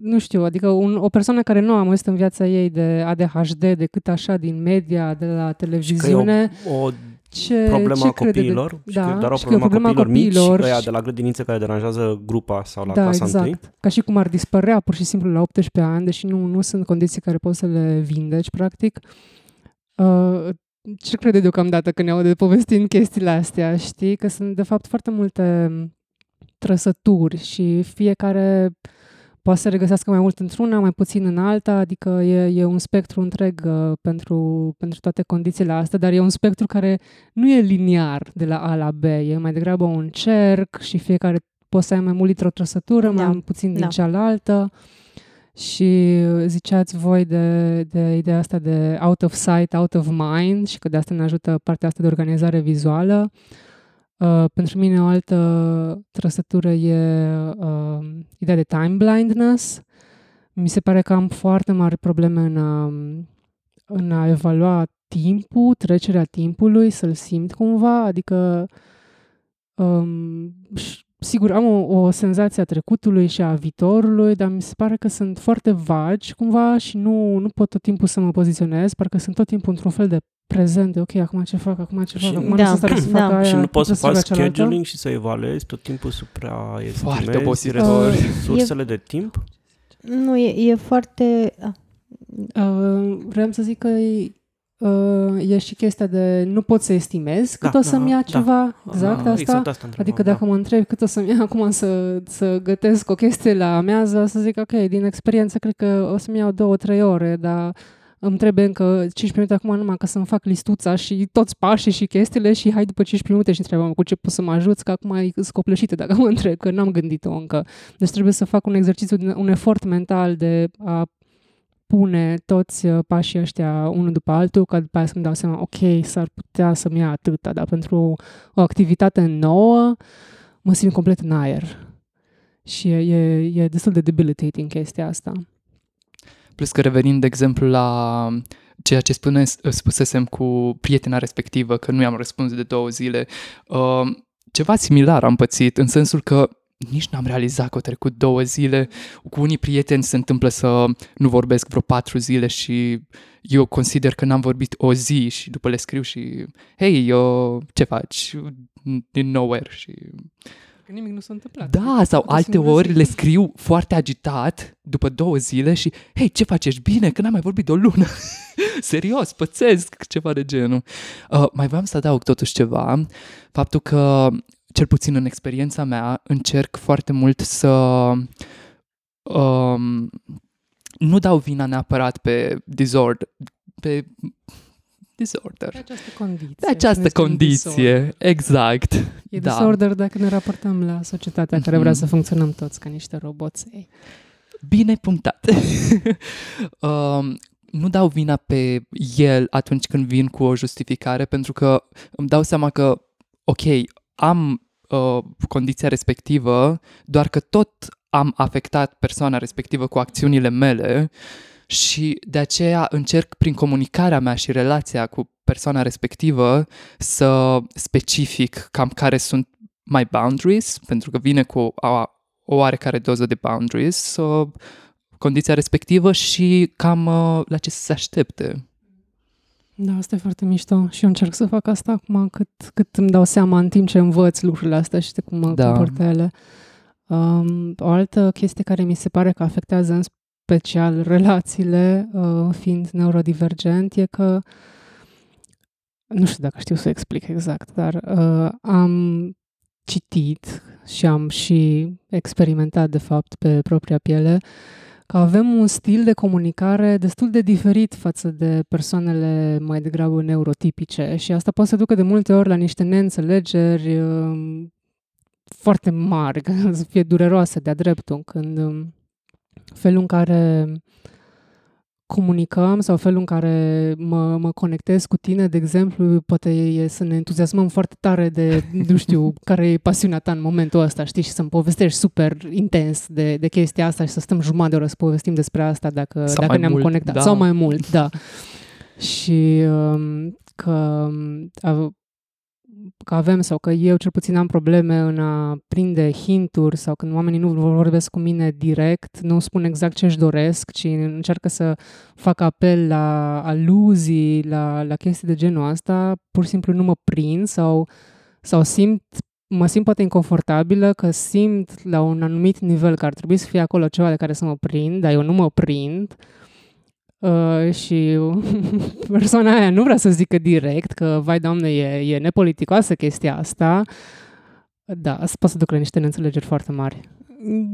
nu știu, adică un, o persoană care nu a auzit în viața ei de ADHD decât așa din media, de la Și că e televiziune, o, o ce, problemă ce a crede de- copiilor. și că da, e doar o și că e o problemă a problemă a copiilor, mici, copiilor ăia și- de la grădinițe care deranjează grupa sau la da, clasa exact. întâi. Ca și cum ar dispărea pur și simplu la 18 ani, deși nu, nu sunt condiții care poți să le vindeci, practic. Uh, ce crede deocamdată când ne aude povestind chestiile astea? Știi că sunt, de fapt, foarte multe trăsături și fiecare poate să regăsească mai mult într-una, mai puțin în alta, adică e, e un spectru întreg uh, pentru, pentru toate condițiile astea, dar e un spectru care nu e liniar de la A la B, e mai degrabă un cerc și fiecare poți să ai mai mult dintr-o trăsătură, Da, mai puțin din da. cealaltă. Și ziceați voi de, de ideea asta de out of sight, out of mind și că de asta ne ajută partea asta de organizare vizuală. Uh, pentru mine o altă trăsătură e uh, ideea de time blindness. Mi se pare că am foarte mari probleme în a, în a evalua timpul, trecerea timpului, să-l simt cumva, adică um, și- sigur am o, o senzație a trecutului și a viitorului, dar mi se pare că sunt foarte vagi cumva și nu, nu pot tot timpul să mă poziționez, parcă sunt tot timpul într-un fel de prezent, de ok, acum ce fac, acum ce fac, Și- acum nu Da, sunt stare să da. fac aia, și nu poți să trebuie faci fac cealaltă. scheduling și să evaluezi tot timpul supraestimezi Foarte obositor. resursele de timp. Nu, e, e foarte... ah, Uh, vreau să zic că e, uh, e și chestia de nu pot să estimez cât Da, o să-mi da, ia da. ceva, exact Da, asta. Exact asta întrebam, Adică dacă mă întreb cât o să-mi ia *laughs* acum să, să gătesc o chestie la amiază, să zic, ok, din experiență cred că o să-mi iau două, trei ore, dar îmi trebuie încă 15 minute acum numai ca să-mi fac listuța și toți pașii și chestiile și hai după 15 minute și întrebam cu ce pot să mă ajuți, că acum e scopleșită dacă mă întreb, că n-am gândit-o încă. Deci trebuie să fac un exercițiu, un efort mental de a pune toți uh, pașii ăștia unul după altul, ca după aia să-mi dau seama, ok, s-ar putea să-mi ia atâta, dar pentru o activitate nouă mă simt complet în aer. Și e, e, e destul de debilitating chestia asta. Plus că revenind, de exemplu, la ceea ce spune, spusesem cu prietena respectivă, că nu i-am răspuns de două zile, uh, ceva similar am pățit, în sensul că nici n-am realizat că au trecut două zile. Cu unii prieteni se întâmplă să nu vorbesc vreo patru zile și eu consider că n-am vorbit o zi și după le scriu și hei, eu, ce faci? Din nowhere și Că nimic nu s-a întâmplat. da, sau o alte singură ori zi. le scriu foarte agitat după două zile și Hei, ce faci, ești bine? Că n-am mai vorbit de o lună. *laughs* Serios, pățesc, ceva de genul. Uh, mai vreau să adaug totuși ceva. Faptul că, cel puțin în experiența mea, încerc foarte mult să um, nu dau vina neapărat pe disorder, pe disorder. Pe această condiție. Pe această Este un condiție, disorder. exact. E Da. disorder dacă ne raportăm la societatea care Mhm. vrea să funcționăm toți ca niște roboței. Bine punctat. *laughs* um, nu dau vina pe el atunci când vin cu o justificare, pentru că îmi dau seama că, ok, am uh, condiția respectivă, doar că tot am afectat persoana respectivă cu acțiunile mele Și de aceea încerc prin comunicarea mea și relația cu persoana respectivă să specific cam care sunt my boundaries, pentru că vine cu o, o oarecare doză de boundaries, uh, condiția respectivă și cam uh, la ce să se aștepte. Da, asta e foarte mișto și eu încerc să fac asta acum cât, cât îmi dau seama în timp ce învăț lucrurile astea și de cum mă da. comport ele. Um, o altă chestie care mi se pare că afectează în special relațiile, uh, fiind neurodivergent, e că nu știu dacă știu să explic exact, dar uh, am citit și am și experimentat, de fapt, pe propria piele că avem un stil de comunicare destul de diferit față de persoanele mai degrabă neurotipice și asta poate să ducă de multe ori la niște neînțelegeri um, foarte mari, *laughs* să fie dureroase de-a dreptul, când um, felul în care comunicăm sau felul în care mă, mă conectez cu tine, de exemplu, poate e să ne entuziasmăm foarte tare de, nu știu, *laughs* care e pasiunea ta în momentul ăsta, știi, și să-mi povestești super intens de, de chestia asta și să stăm jumătate de oră să povestim despre asta dacă, sau dacă ne-am mult, conectat. Da. Sau mai mult, da. și um, că că avem sau că eu cel puțin am probleme în a prinde hinturi sau când oamenii nu vorbesc cu mine direct, nu spun exact ce își doresc, ci încearcă să fac apel la aluzii, la, la chestii de genul ăsta, pur și simplu nu mă prind sau, sau simt mă simt poate inconfortabilă, că simt la un anumit nivel că ar trebui să fie acolo ceva de care să mă prind, dar eu nu mă prind. Uh, și *laughs* persoana aia nu vrea să zică direct că, vai doamne, e, e nepoliticoasă chestia asta. Da, asta poate să ducă la niște neînțelegeri foarte mari.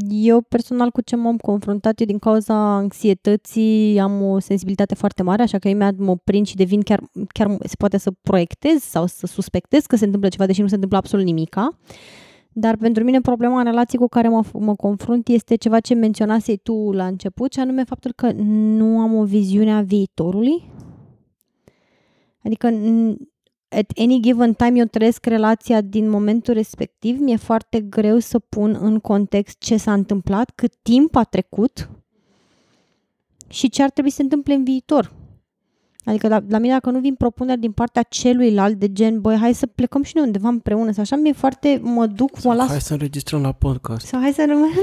Eu personal cu ce m-am confruntat, eu din cauza anxietății am o sensibilitate foarte mare, așa că imediat mă prind și devin chiar, chiar se poate să proiectez sau să suspectez că se întâmplă ceva, deși nu se întâmplă absolut nimica. Uh, dar pentru mine problema în relații cu care mă, mă confrunt este ceva ce menționasei tu la început, și anume faptul că nu am o viziune a viitorului. Adică at any given time eu trăiesc relația din momentul respectiv, mi-e foarte greu să pun în context ce s-a întâmplat, cât timp a trecut și ce ar trebui să se întâmple în viitor. Adică la, la mine dacă nu vin propuneri din partea celuilalt de gen, băi, hai să plecăm și noi undeva împreună, să așa mi-e foarte, mă duc, sau mă las. Hai să înregistrăm la podcast. Sau hai să rămân. *laughs*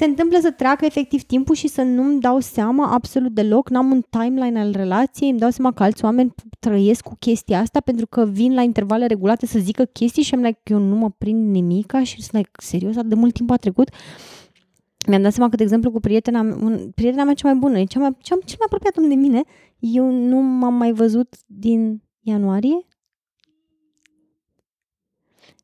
Se întâmplă să treacă efectiv timpul și să nu-mi dau seama absolut deloc, n-am un timeline al relației, îmi dau seama că alți oameni trăiesc cu chestia asta pentru că vin la intervale regulate să zică chestii și am like, eu nu mă prind nimica și sunt like, serios, de mult timp a trecut mi-am dat seama că, de exemplu, cu prietena, un, prietena mea cea mai bună, cea, mai, cea, cel mai apropiat om de mine, eu nu m-am mai văzut din ianuarie.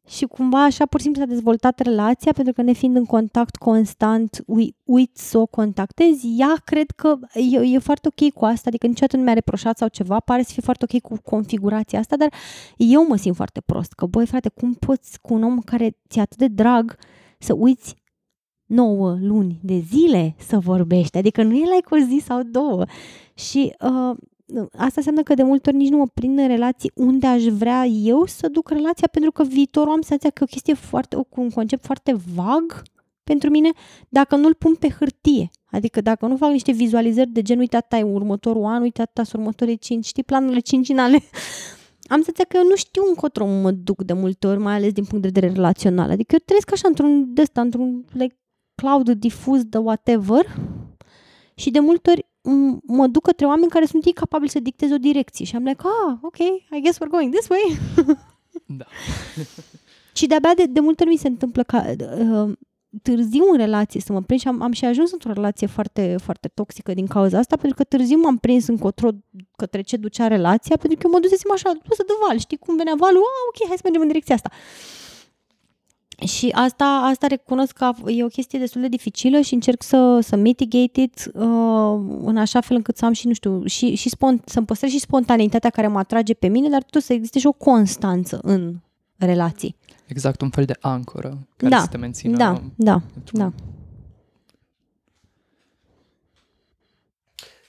Și cumva așa pur și simplu s-a dezvoltat relația pentru că ne fiind în contact constant, uit, uit să o contactez, ea cred că e, e foarte ok cu asta, adică niciodată nu mi-a reproșat sau ceva, pare să fie foarte ok cu configurația asta, dar eu mă simt foarte prost, că băi frate, cum poți cu un om care ți-e atât de drag să uiți 9 luni de zile să vorbești, adică nu e like o zi sau două. Și uh, asta înseamnă că de multe ori nici nu mă prind în relații unde aș vrea eu să duc relația, pentru că viitorul am senzația că e o chestie foarte, un concept foarte vag pentru mine, dacă nu-l pun pe hârtie. Adică dacă nu fac niște vizualizări de gen, uite, atâta e următorul an, uite, atâta sunt următorii cinci, știi, planurile cincinale, *laughs* am senzația că eu nu știu încotro mă duc de multe ori, mai ales din punct de vedere relațional. Adică eu trăiesc așa într-un de ăsta, într-un like, cloud difuz de whatever și de multe ori mă duc către oameni care sunt incapabili să dicteze o direcție și am like, ah, ok, I guess we're going this way. da. *laughs* și de-abia de, de multe ori mi se întâmplă ca uh, târziu în relație să mă prind și am, am și ajuns într-o relație foarte, foarte toxică din cauza asta, pentru că târziu m-am prins încotro către ce ducea relația, pentru că eu mă dusesem așa, dusă de val, știi cum venea valul, ah, ok, hai să mergem în direcția asta. Și asta, asta recunosc că e o chestie destul de dificilă și încerc să, să mitigate it uh, în așa fel încât să am și, nu știu, și, și spont, să-mi păstrez și spontaneitatea care mă atrage pe mine, dar totuși să existe și o constanță în relații. Exact, un fel de ancoră care da, să te mențină. Da, da, da.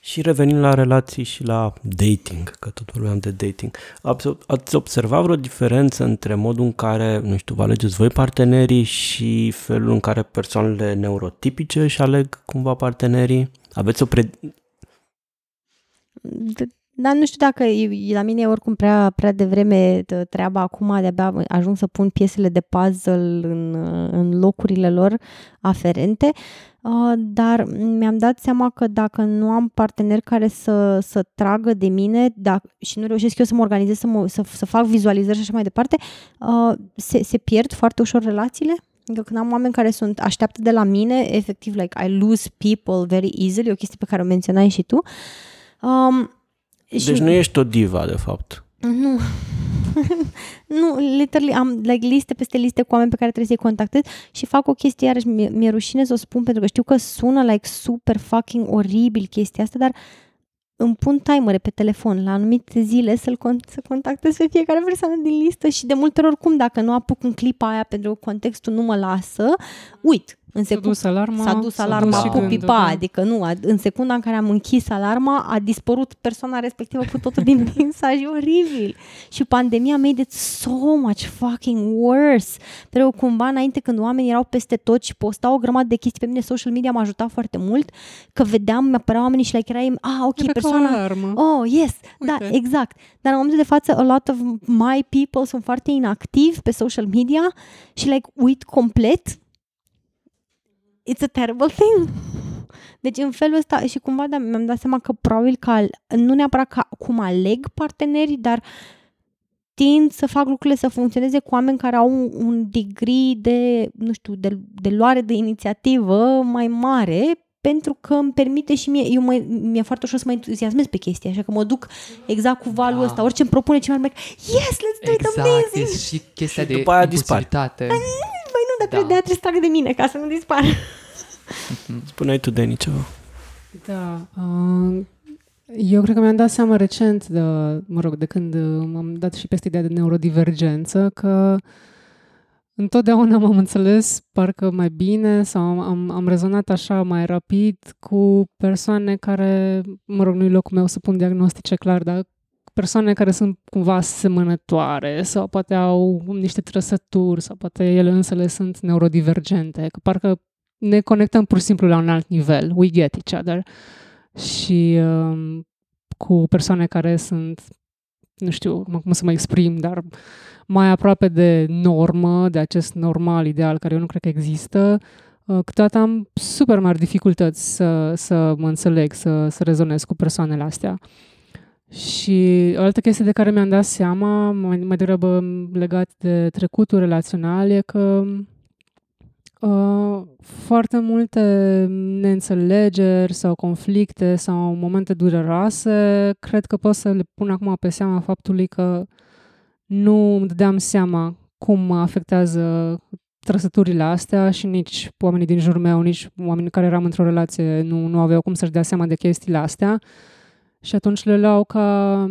Și revenind la relații și la dating, că tot vorbeam de dating, ați observat vreo diferență între modul în care, nu știu, vă alegeți voi partenerii și felul în care persoanele neurotipice își aleg cumva partenerii? Aveți o pre... Dar nu știu dacă e, la mine e oricum prea, prea devreme treaba acum, de-abia ajung să pun piesele de puzzle în, în locurile lor aferente, uh, dar mi-am dat seama că dacă nu am parteneri care să, să tragă de mine dacă, și nu reușesc eu să mă organizez, să, mă, să, să fac vizualizări și așa mai departe, uh, se, se pierd foarte ușor relațiile. Adică când am oameni care sunt așteaptă de la mine, efectiv, like, I lose people very easily, o chestie pe care o menționai și tu. Um, deci și... nu ești o diva, de fapt. Nu. *laughs* nu, literally am like, liste peste liste cu oameni pe care trebuie să-i contactez și fac o chestie, iarăși mi-e, mi rușine să o spun pentru că știu că sună like super fucking oribil chestia asta, dar îmi pun timere pe telefon la anumite zile să-l con- să contactez pe fiecare persoană din listă și de multe ori oricum dacă nu apuc în clipa aia pentru că contextul nu mă lasă, uit în secund... S-a dus alarma. S-a dus alarma cu pipa, da. adică nu, în secunda în care am închis alarma a dispărut persoana respectivă cu totul din *laughs* mesaj, oribil. Și pandemia made it so much fucking worse. Pentru că cumva înainte când oamenii erau peste tot și postau o grămadă de chestii pe mine, social media m-a ajutat foarte mult, că vedeam, mi-apăreau oamenii și like erai, ah, ok, Era persoana... Oh, yes, da, Uite. da, exact. Dar în momentul de față, a lot of my people sunt foarte inactivi pe social media și like uit complet it's a terrible thing. Deci în felul ăsta și cumva da, mi-am dat seama că probabil că nu neapărat ca cum aleg parteneri, dar tind să fac lucrurile să funcționeze cu oameni care au un, un degree de, nu știu, de, de luare de inițiativă mai mare pentru că îmi permite și mie, eu mă, mi-e foarte ușor să mă entuziasmez pe chestia, așa că mă duc exact cu valul da. ăsta. Orice îmi propune cineva, merg, yes, let's do exact, it, amazing! Exact, și chestia și de după aia impulsivitate. Băi, nu, dar da. trebuie, de trebuie să trag de mine ca să nu dispară. Spuneai tu, Dani, ceva. Da. Uh, eu cred că mi-am dat seama recent, de, mă rog, de când m-am dat și peste ideea de neurodivergență, că întotdeauna m-am înțeles parcă mai bine sau am, am rezonat așa mai rapid cu persoane care, mă rog, nu-i locul meu să pun diagnostice clar, dar persoane care sunt cumva asemănătoare sau poate au niște trăsături sau poate ele însele sunt neurodivergente, că parcă ne conectăm pur și simplu la un alt nivel. We get each other. Și um, cu persoane care sunt, nu știu cum să mă exprim, dar mai aproape de normă, de acest normal ideal care eu nu cred că există, uh, câteodată am super mari dificultăți să, să mă înțeleg, să, să rezonez cu persoanele astea. Și o altă chestie de care mi-am dat seama, mai, mai degrabă legat de trecutul relațional, e că Uh, foarte multe neînțelegeri sau conflicte sau momente dureroase, cred că pot să le pun acum pe seama faptului că nu îmi dădeam seama cum mă afectează trăsăturile astea și nici oamenii din jurul meu, nici oamenii care eram într-o relație nu, nu aveau cum să-și dea seama de chestiile astea și atunci le luau ca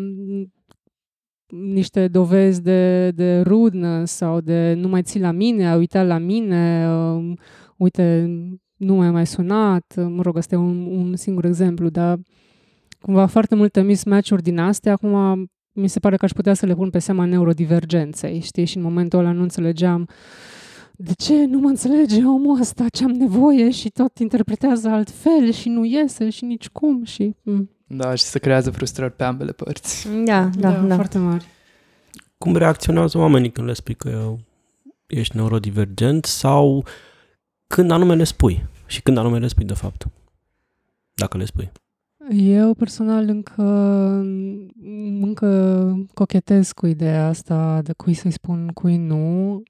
niște dovezi de, de rudnă sau de nu mai ții la mine, a uitat la mine, uh, uite, nu mai mai sunat, mă rog, asta e un, un singur exemplu, dar cumva foarte multe mismatch-uri din astea, acum mi se pare că aș putea să le pun pe seama neurodivergenței, știi, și în momentul ăla nu înțelegeam de ce nu mă înțelege omul ăsta, ce am nevoie? Și tot interpretează altfel și nu iese și nici cum și... Mm. Da, și se creează frustrări pe ambele părți. Da, da, da. da. Foarte mari. Cum reacționează oamenii când le spui că ești neurodivergent sau când anume le spui? Și când anume le spui, de fapt? Dacă le spui. Eu personal încă, încă cochetez cu ideea asta de cui să-i spun, cui nu.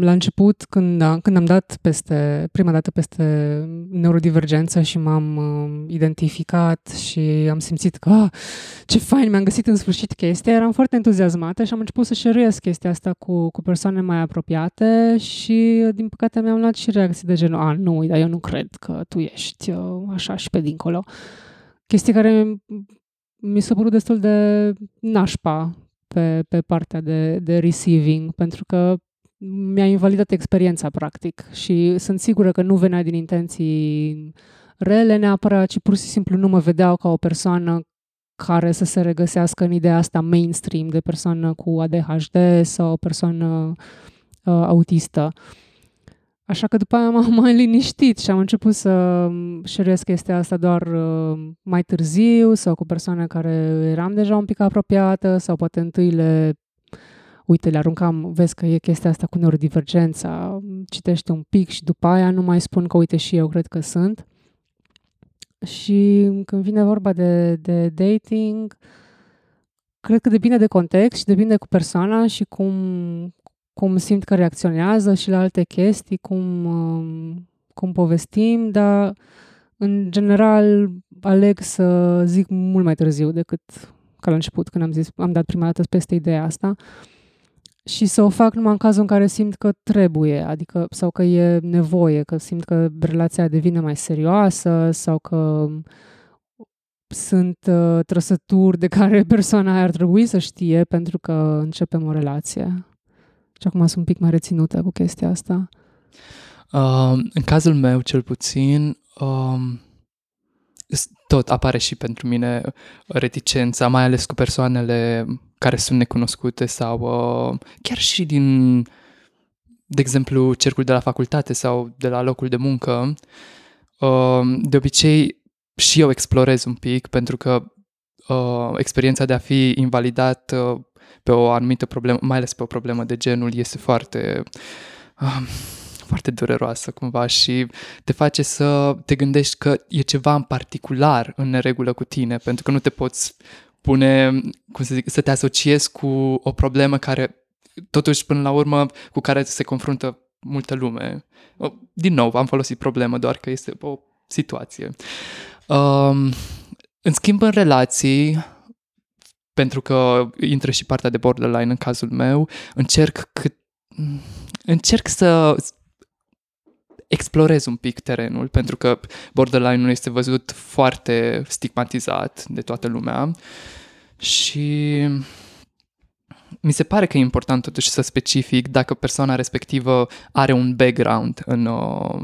La început, când, am, când am dat peste, prima dată peste neurodivergență și m-am identificat și am simțit că ah, ce fain, mi-am găsit în sfârșit chestia, eram foarte entuziasmată și am început să șeruiesc chestia asta cu, cu persoane mai apropiate și, din păcate, mi-am luat și reacții de genul, a, nu, dar eu nu cred că tu ești uh, așa și pe dincolo. Chestie care mi s-a părut destul de nașpa pe, pe partea de, de receiving, pentru că mi-a invalidat experiența, practic, și sunt sigură că nu venea din intenții rele neapărat, ci pur și simplu nu mă vedeau ca o persoană care să se regăsească în ideea asta mainstream de persoană cu ADHD sau o persoană uh, autistă. Așa că după aia m-am *laughs* mai liniștit și am început să șeruiesc chestia asta doar uh, mai târziu sau cu persoane care eram deja un pic apropiată sau poate întâi le uite, le aruncam, vezi că e chestia asta cu neurodivergența, citește un pic și după aia nu mai spun că uite și eu cred că sunt. Și când vine vorba de, de dating, cred că depinde de context și depinde cu persoana și cum, cum simt că reacționează și la alte chestii, cum, um, cum povestim, dar în general aleg să zic mult mai târziu decât ca la început, când am zis, am dat prima dată peste ideea asta și să o fac numai în cazul în care simt că trebuie, adică sau că e nevoie, că simt că relația devine mai serioasă sau că sunt uh, trăsături de care *laughs* persoana ar trebui să știe pentru că începem o relație. Și acum sunt un pic mai reținută cu chestia asta. Uh, în cazul meu, cel puțin, um, tot apare și pentru mine reticența, mai ales cu persoanele care sunt necunoscute sau uh, chiar și din, de exemplu, cercul de la facultate sau de la locul de muncă. Uh, de obicei și eu explorez un pic pentru că uh, experiența de a fi invalidat uh, pe o anumită problemă, mai ales pe o problemă de genul, este foarte... Uh, foarte dureroasă cumva și te face să te gândești că e ceva în particular în neregulă cu tine, pentru că nu te poți pune, cum să zic, să te asociezi cu o problemă care totuși până la urmă cu care se confruntă multă lume. Din nou, am folosit problemă, doar că este o situație. Um, în schimb, în relații, pentru că intră și partea de borderline în cazul meu, încerc cât încerc să explorez un pic terenul, pentru că borderline-ul este văzut foarte stigmatizat de toată lumea. Și mi se pare că e important totuși să specific dacă persoana respectivă are un background în uh,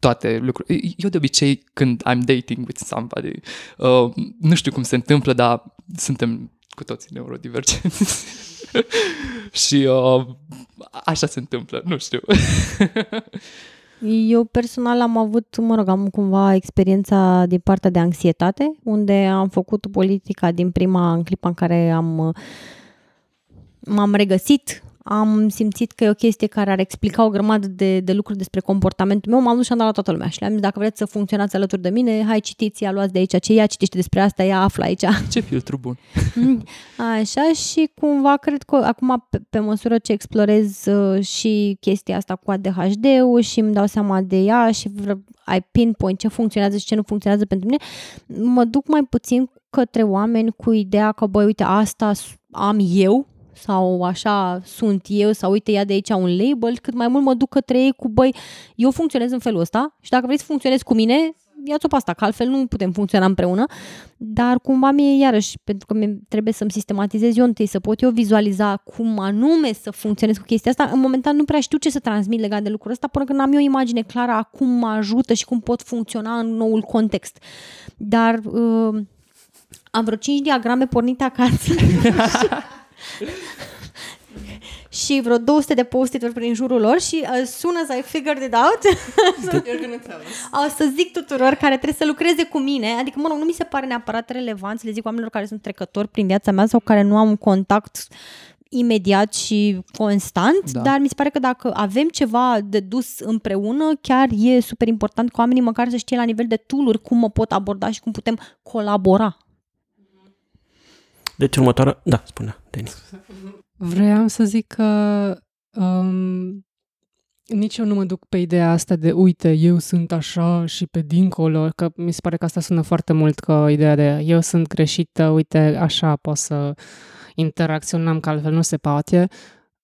toate lucrurile. Eu de obicei când I'm dating with somebody, uh, nu știu cum se întâmplă, dar suntem cu toții neurodivergenți. *laughs* și uh, așa se întâmplă, nu știu. Eu personal am avut, mă rog, am cumva experiența din partea de anxietate, unde am făcut politica din prima, în clipa în care am m-am regăsit am simțit că e o chestie care ar explica o grămadă de, de lucruri despre comportamentul meu, m-am dus și am dat la toată lumea și le-am zis, dacă vreți să funcționați alături de mine, hai citiți, ia luați de aici ce ea citește despre asta, ea află aici. *laughs* Ce filtru bun! *laughs* Așa și cumva cred că acum pe, pe măsură ce explorez uh, și chestia asta cu ADHD-ul și îmi dau seama de ea și ai pinpoint ce funcționează și ce nu funcționează pentru mine, mă duc mai puțin către oameni cu ideea că, băi, uite, asta am eu, sau așa sunt eu sau uite ia de aici un label, cât mai mult mă duc către ei cu băi, eu funcționez în felul ăsta și dacă vrei să funcționezi cu mine, ia-ți-o pe asta, că altfel nu putem funcționa împreună, dar cumva mie iarăși, pentru că trebuie să-mi sistematizez eu întâi, să pot eu vizualiza cum anume să funcționez cu chestia asta, în momentan nu prea știu ce să transmit legat de lucrul ăsta până când am eu o imagine clară a cum mă ajută și cum pot funcționa în noul context. Dar uh, am vreo 5 diagrame pornite acasă *laughs* și vreo 200 de post-it prin jurul lor și as soon as I figured it out. O să zic tuturor care trebuie să lucreze cu mine, adică mă rog, nu mi se pare neapărat relevant să le zic oamenilor care sunt trecători prin viața mea sau care nu am un contact imediat și constant, da. dar mi se pare că dacă avem ceva de dus împreună, chiar e super important cu oamenii măcar să știe la nivel de tool cum mă pot aborda și cum putem colabora deci următoarea... Da, spune, Denis. Vreau să zic că um, nici eu nu mă duc pe ideea asta de uite, eu sunt așa și pe dincolo, că mi se pare că asta sună foarte mult că ideea de eu sunt greșită, uite, așa pot să interacționăm, că altfel nu se poate,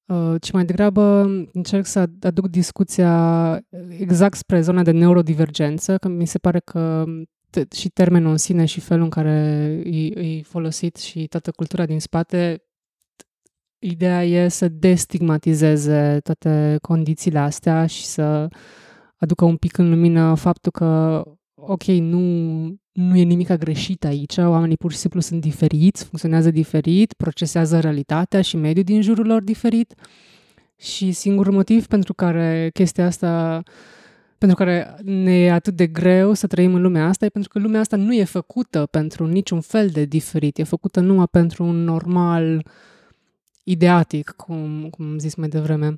uh, ci mai degrabă încerc să aduc discuția exact spre zona de neurodivergență, că mi se pare că și termenul în sine și felul în care e, e folosit și toată cultura din spate, ideea e să destigmatizeze toate condițiile astea și să aducă un pic în lumină faptul că ok, nu, nu e nimic greșit aici, oamenii pur și simplu sunt diferiți, funcționează diferit, procesează realitatea și mediul din jurul lor diferit. Și singurul motiv pentru care chestia asta pentru care ne e atât de greu să trăim în lumea asta e pentru că lumea asta nu e făcută pentru niciun fel de diferit, e făcută numai pentru un normal ideatic, cum, cum am zis mai devreme.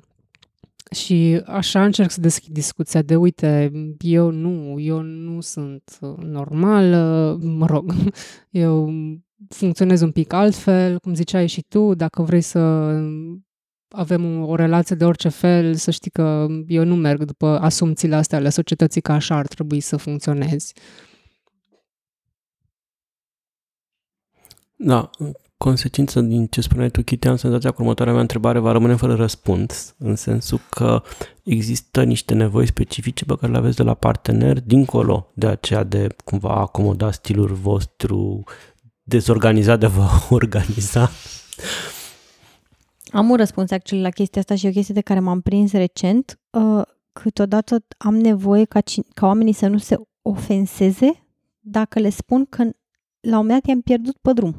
Și așa încerc să deschid discuția de, uite, eu nu, eu nu sunt normal, mă rog, *laughs* eu funcționez un pic altfel, cum ziceai și tu, dacă vrei să avem o relație de orice fel, să știi că eu nu merg după asumțiile astea ale societății că așa ar trebui să funcționezi. Da, consecință din ce spuneai tu, Chiti, am senzația că următoarea mea întrebare va rămâne fără răspuns, în sensul că există niște nevoi specifice pe care le aveți de la partener, dincolo de aceea de cumva acomoda stilul vostru dezorganizat de a vă *laughs* organiza. Am un răspuns actually la chestia asta și o chestie de care m-am prins recent. Uh, câteodată am nevoie ca, ca oamenii să nu se ofenseze dacă le spun că la un moment dat i-am pierdut pe drum.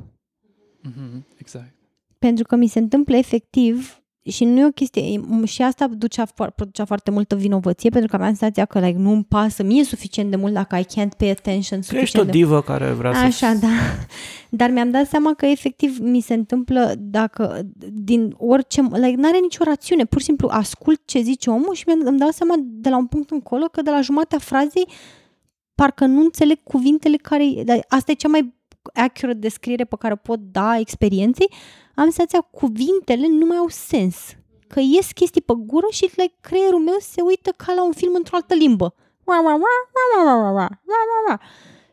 Mm-hmm, exact. Pentru că mi se întâmplă efectiv și nu e o chestie, și asta ducea, producea foarte multă vinovăție, pentru că aveam senzația că like, nu-mi pasă mie suficient de mult dacă I can't pay attention suficient Ești o divă de... care vrea Așa, să... Așa, da. Dar mi-am dat seama că efectiv mi se întâmplă dacă din orice, like, n-are nicio rațiune, pur și simplu ascult ce zice omul și mi-am dat seama de la un punct încolo că de la jumatea frazei parcă nu înțeleg cuvintele care, asta e cea mai accurate descriere pe care o pot da experienței, am senzația cuvintele nu mai au sens. Că ies chestii pe gură și like, creierul meu se uită ca la un film într-o altă limbă.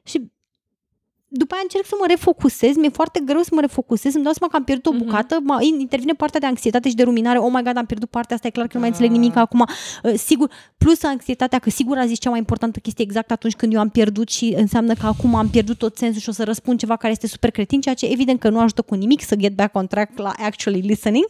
Și după aia încerc să mă refocusez, mi-e foarte greu să mă refocusez, îmi dau seama că am pierdut o mhm. bucată, mm-hmm. intervine partea de anxietate și de ruminare, oh my god, am pierdut partea asta, e clar că nu mai înțeleg nimic ah. acum, uh, sigur, plus anxietatea că sigur a zis cea mai importantă chestie exact atunci când eu am pierdut și înseamnă că acum am pierdut tot sensul și o să răspund ceva care este super cretin, ceea ce evident că nu ajută cu nimic să get back on track la actually listening.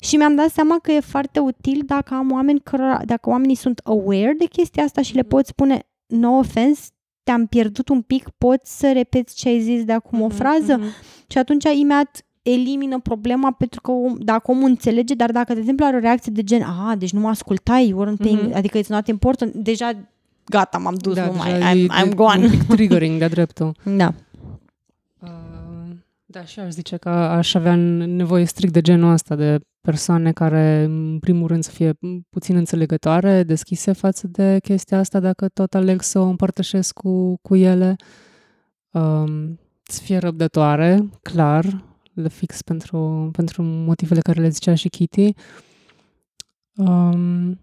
Și mi-am dat seama că e foarte util dacă am oameni cărora, dacă oamenii sunt aware de chestia asta și le pot spune no offense, te-am pierdut un pic, poți să repeți ce ai zis de acum mm-hmm, o mhm, frază? Mm-hmm. Și atunci imediat elimină problema pentru că dacă omul înțelege, dar dacă, de exemplu, are o reacție de gen, a, deci nu mă ascultai, weren't paying, mm-hmm. adică it's not important, deja gata, m-am dus, da, nu mai, I'm, I'm gone. Un pic triggering de dreptul. Da. Da, și aș zice că aș avea nevoie strict de genul ăsta, de persoane care, în primul rând, să fie puțin înțelegătoare, deschise față de chestia asta, dacă tot aleg să o împărtășesc cu, cu ele, um, să fie răbdătoare, clar, le fix pentru, pentru motivele care le zicea și Kitty. Um,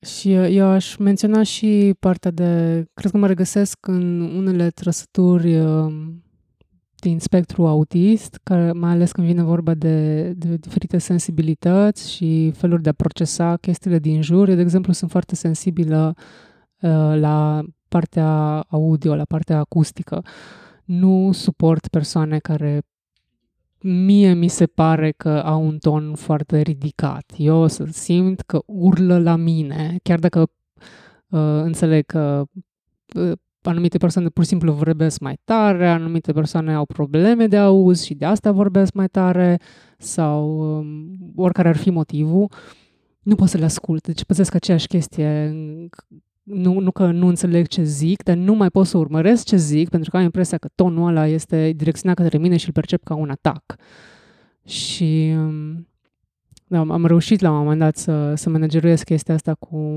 și eu aș menționa și partea de, cred că mă regăsesc în unele trăsături um, din spectru autist, care, mai ales când vine vorba de, de diferite sensibilități și feluri de a procesa chestiile din jur. Eu, de exemplu, sunt foarte sensibilă uh, la partea audio, la partea acustică. Nu suport persoane care mie mi se pare că au un ton foarte ridicat. Eu să simt că urlă la mine, chiar dacă uh, înțeleg că uh, anumite persoane pur și simplu vorbesc mai tare, anumite persoane au probleme de auz și de asta vorbesc mai tare sau um, oricare ar fi motivul, nu pot să le ascult. Deci păzesc aceeași chestie. Nu, nu că nu înțeleg ce zic, dar nu mai pot să urmăresc ce zic pentru că am impresia că tonul ăla este direcționat către mine și îl percep ca un atac. Și um, da, am reușit la un moment dat să, să manageruiesc chestia asta cu,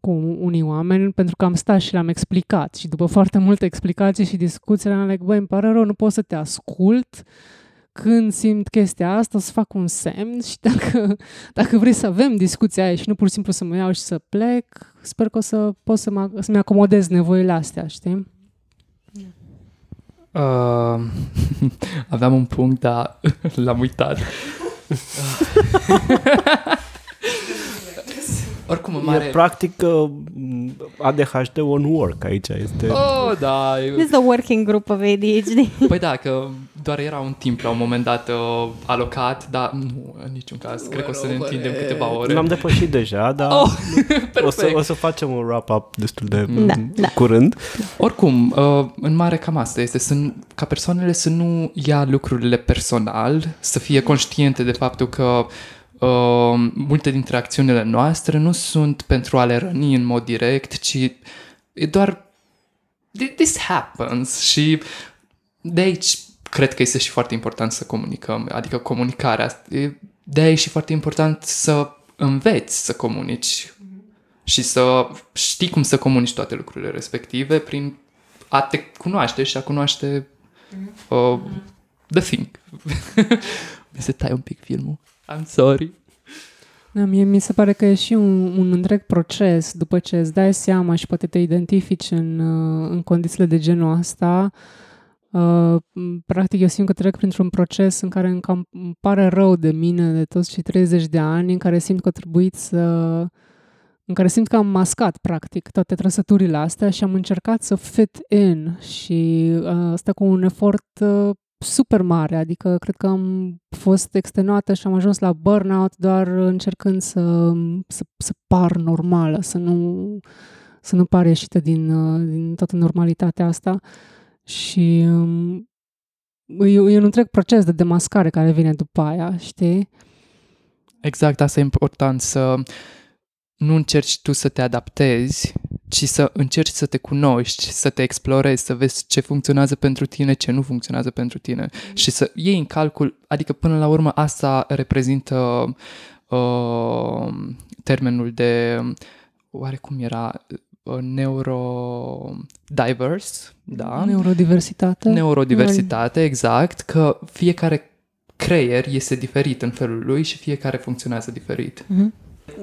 cu unii oameni pentru că am stat și le-am explicat și după foarte multe explicații și discuții am like, băi, îmi pare rău, nu pot să te ascult când simt chestia asta, să fac un semn și dacă, *laughs* dacă vrei să avem discuția aia și nu pur și simplu să mă iau și să plec, sper că o să pot să mă, să-mi acomodez nevoile astea, știi? Uh, *laughs* aveam un punct, dar *laughs* l-am uitat. Oricum, în mare... E practic uh, ADHD on work aici. Este... Oh, da. This is the working group of ADHD. *laughs* Păi da, că doar era un timp la un moment dat uh, alocat, dar nu, în niciun caz. Cred că o să ne întindem câteva ore. L-am depășit deja, dar Oh, *laughs* o, să, perfect. o să facem un wrap-up destul de Da, da. curând. Oricum, uh, în mare cam asta este, să, n- ca persoanele să nu ia lucrurile personal, să fie conștiente de faptul că uh, multe dintre acțiunile noastre nu sunt pentru a le răni în mod direct, ci e doar "Th- this happens și de aici cred că este și foarte important să comunicăm, adică comunicarea. E- De aici e și foarte important să înveți să comunici și să știi cum să comunici toate lucrurile respective prin a te cunoaște și a cunoaște uh, the thing. *laughs* Mi se tai un pic filmul. I'm sorry. Da, mie mi se pare că e și un, un întreg proces după ce îți dai seama și poate te identifici în, uh, în condițiile de genul ăsta. Uh, practic, eu simt că trec printr-un proces în care îmi cam îmi pare rău de mine de toți cei 30 de ani, în care simt că a trebuit să... în care simt că am mascat, practic, toate trăsăturile astea și am încercat să fit in și uh, asta cu un efort uh, super mare, adică cred că am fost extenuată și am ajuns la burnout doar încercând să, să, să par normală, să nu, să nu par ieșită din, uh, din toată normalitatea asta și um, e, e un întreg proces de demascare care vine după aia, știi? Exact, asta e important să nu încerci tu să te adaptezi, ci să încerci să te cunoști, să te explorezi, să vezi ce funcționează pentru tine, ce nu funcționează pentru tine și să iei în calcul, adică până la urmă asta reprezintă uh, termenul de, oare cum era, uh, neurodiverse, da? Neurodiversitate. Neurodiversitate, exact, că fiecare creier este diferit în felul lui și fiecare funcționează diferit. Mhm.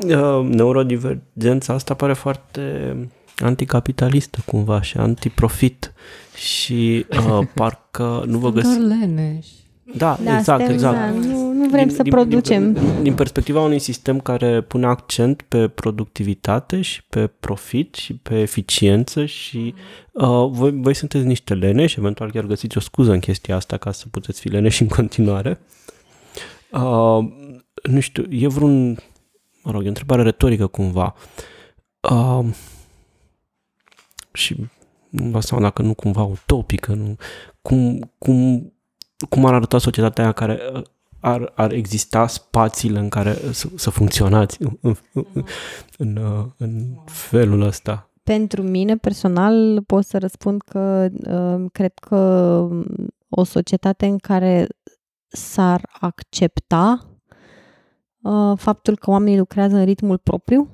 Uh, neurodivergența asta pare foarte anticapitalistă cumva și antiprofit și uh, *laughs* parcă nu vă Sunt găsiți... doar leneși. Da, Da, exact, suntem, exact. da, nu, nu vrem să producem. Din, din perspectiva unui sistem care pune accent pe productivitate și pe profit și pe eficiență și uh, voi, voi sunteți niște lene și eventual chiar găsiți o scuză în chestia asta ca să puteți fi lene și în continuare. Uh, nu știu, e vreun, mă rog, e o întrebare retorică cumva. Uh, și nu vă seama dacă nu cumva utopică, nu, cum, cum, cum ar arăta societatea aia care uh, ar, ar exista spațiile în care să, să funcționați în, în, în, uh, în felul ăsta. Pentru mine, personal, pot să răspund că uh, cred că o societate în care s-ar accepta uh, faptul că oamenii lucrează în ritmul propriu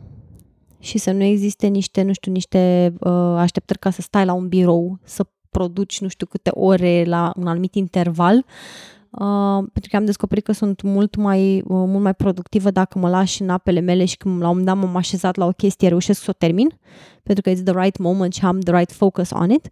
și să nu existe niște, nu știu, niște uh, așteptări ca să stai la un birou, să produci nu știu câte ore la un anumit interval, uh, pentru că am descoperit că sunt mult mai, uh, mult mai productivă dacă mă lași în apele mele și când la un moment dat m-am așezat la o chestie, reușesc să o termin, pentru că it's the right moment și am the right focus on it.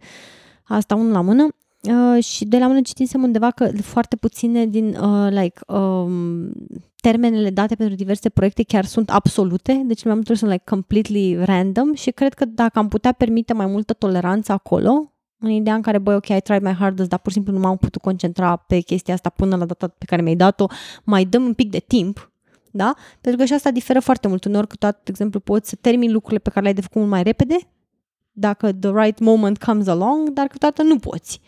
Asta unul la mână. Uh, și de la mână citinsem undeva că foarte puține din uh, like, um, termenele date pentru diverse proiecte chiar sunt absolute, deci mai multe ori sunt like completely random și cred că dacă am putea permite mai multă toleranță acolo, în ideea în care, băi, ok, I tried my hardest, dar pur și simplu nu m-am putut concentra pe chestia asta până la data pe care mi-ai dat-o, mai dăm un pic de timp, da? Pentru că și asta diferă foarte mult. Uneori, câteodată, de exemplu, poți să termini lucrurile pe care le-ai de făcut mult mai repede, dacă the right moment comes along, dar câteodată nu poți.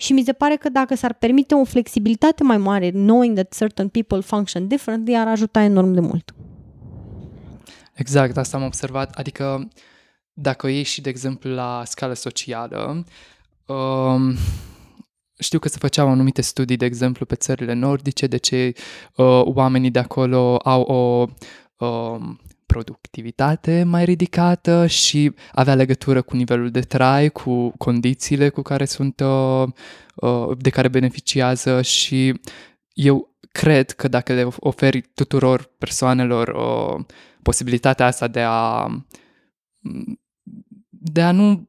Și mi se pare că dacă s-ar permite o flexibilitate mai mare, knowing that certain people function differently, ar ajuta enorm de mult. Exact, asta am observat. Adică, dacă o iei și, de exemplu, la scală socială, um, știu că se făceau anumite studii, de exemplu, pe țările nordice, de ce uh, oamenii de acolo au o uh, productivitate mai ridicată și avea legătură cu nivelul de trai, cu condițiile cu care sunt, uh, uh, de care beneficiază și eu cred că dacă le oferi tuturor persoanelor uh, posibilitatea asta de a de a nu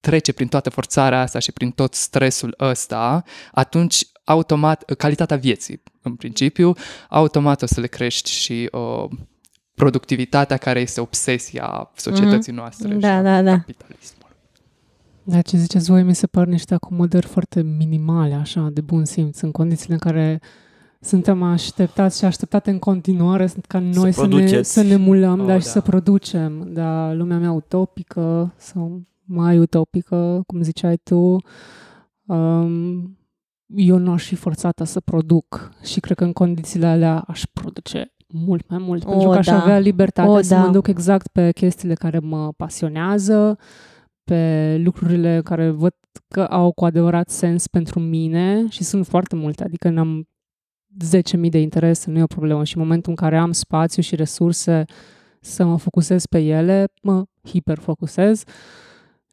trece prin toată forțarea asta și prin tot stresul ăsta, atunci automat, calitatea vieții, în principiu, automat o să le crești și uh, productivitatea care este obsesia societății noastre Da, și a da, da. capitalismului. Da, ce ziceți voi, mi se par niște acomodări foarte minimale, așa, de bun simț, în condițiile în care suntem așteptați și așteptate în continuare ca noi să, ne, produceți. să ne mulăm, Oh, da, și da. să producem. Da, lumea mea utopică sau mai utopică, cum ziceai tu, um, eu nu aș fi forțată să produc și cred că în condițiile alea aș produce mult mai mult, O, pentru că aș da. avea libertatea O, să da. mă duc exact pe chestiile care mă pasionează, pe lucrurile care văd că au cu adevărat sens pentru mine și sunt foarte multe, adică n-am 10.000 de interese, nu e o problemă și în momentul în care am spațiu și resurse să mă focusez pe ele, mă hiperfocusez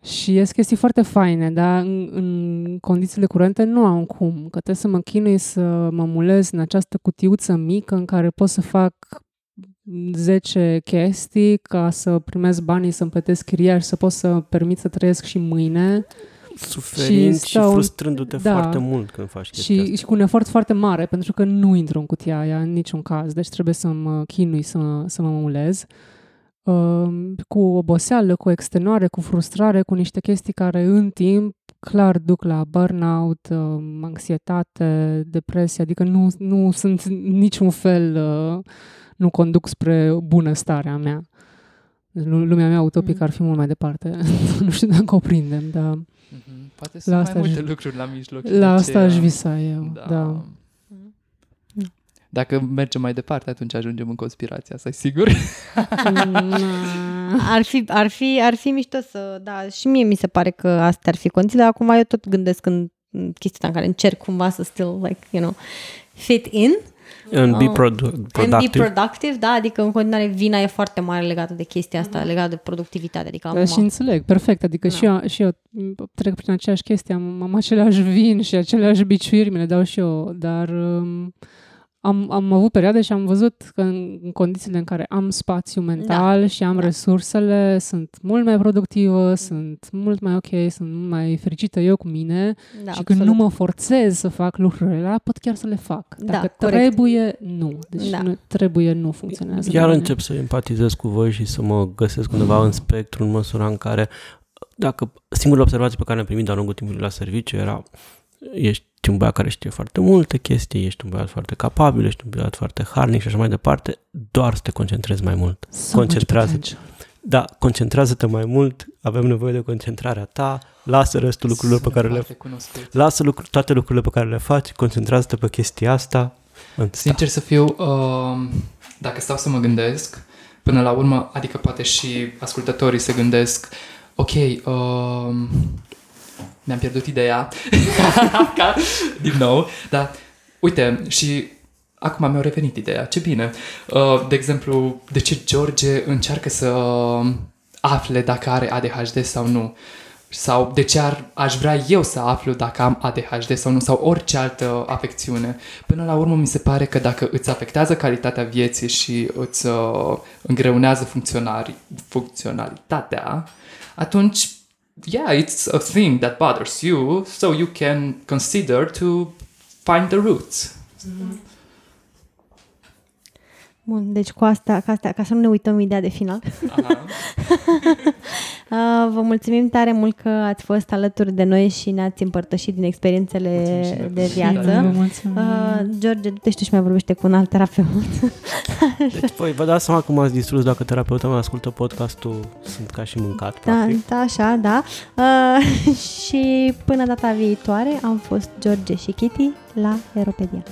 și ies chestii foarte faine, dar în, în condițiile curente nu am cum, că trebuie să mă chinui să mă mulez în această cutiuță mică în care pot să fac 10 chestii ca să primesc banii, să-mi plătesc chiriaș și să pot să permit să trăiesc și mâine Suferind și, stau- frustrându-te da. foarte mult când faci chestia și, asta. și cu un efort foarte mare, pentru că nu intru în cutia aia în niciun caz, deci trebuie să mă chinui să mă, să mă mulez. Um, cu oboseală, cu extenuare, cu frustrare, cu niște chestii care în timp clar duc la burnout, um, anxietate, depresie, adică nu, nu sunt niciun fel, uh, nu conduc spre bunăstarea mea. Deci lu- lumea mea utopică Mm. ar fi mult mai departe. *laughs* nu știu dacă o prindem, dar Mhm. Poate La sunt asta mai aș- multe lucruri la mijloc. și la de asta aceea- aș visa eu. Da. da. Dacă mergem mai departe, atunci ajungem în conspirația asta, sigur. *laughs* Ar fi, ar, fi, ar fi mișto să, da, și mie mi se pare că astea ar fi condițiile. Acum eu tot gândesc în în chestia în care încerc cumva să still, like, you know, fit in And be Oh. produ- and be productive. productive, da, adică în continuare vina e foarte mare legată de chestia asta, legată de productivitate, adică Da, am și înțeleg, perfect. Adică Da. și, eu, și eu trec prin aceeași chestie, am, am aceleași vin și aceleași biciuiri, mi le dau și eu, dar um, am, am avut perioade și am văzut că în, în condițiile în care am spațiu mental da. și am da. da. resursele, sunt mult mai productivă, sunt mult mai ok, sunt mult mai fericită eu cu mine da, și când nu mă forțez să fac lucrurile alea, pot chiar să le fac. Da, Dacă corect. trebuie, nu. Deci Da. nu, trebuie, nu funcționează. Iar la mine. încep să empatizez cu voi și să mă găsesc undeva în spectru, în măsura în care, dacă singurele observații pe care le-am primit de-a lungul timpului la serviciu era ești un băiat care știe foarte multe chestii, ești un băiat foarte capabil, ești un băiat foarte harnic și așa mai departe, doar să te concentrezi mai mult. So much concentrează- potential. Da, concentrează-te mai mult, avem nevoie de concentrarea ta, lasă restul lucrurilor pe care le Foarte cunoscut. Lasă lucru, toate lucrurile pe care le faci, concentrează-te pe chestia asta. Sincer să fiu, uh, dacă stau să mă gândesc, până la urmă, adică poate și ascultătorii se gândesc, ok, uh, mi-am pierdut ideea, *laughs* Ca, din nou, dar uite, și acum mi-a revenit ideea, ce bine. Uh, de exemplu, de ce George încearcă să afle dacă are ADHD sau nu. Sau de ce ar, aș vrea eu să aflu dacă am ADHD sau nu, sau orice altă afecțiune. Până la urmă, mi se pare că dacă îți afectează calitatea vieții și îți uh, îngreunează funcționari, funcționalitatea, atunci, yeah, it's a thing that bothers you, so you can consider to find the roots. Mm-hmm. Bun, deci cu asta, ca, asta, ca să nu ne uităm ideea de final, Aha. *laughs* uh, vă mulțumim tare mult că ați fost alături de noi și ne-ați împărtășit din experiențele Mulțumim și noi de pentru viață. invitație. Vă mulțumim. Uh, George, du-te și tu și mai vorbește cu un alt terapeut. *laughs* Deci, voi vă dați seama cum ați distrus dacă terapeutul meu ascultă podcastul, sunt ca și mâncat, Da, practic. da, așa, da. Uh, *laughs* și până data viitoare am fost George și Kitty la Aeropedia.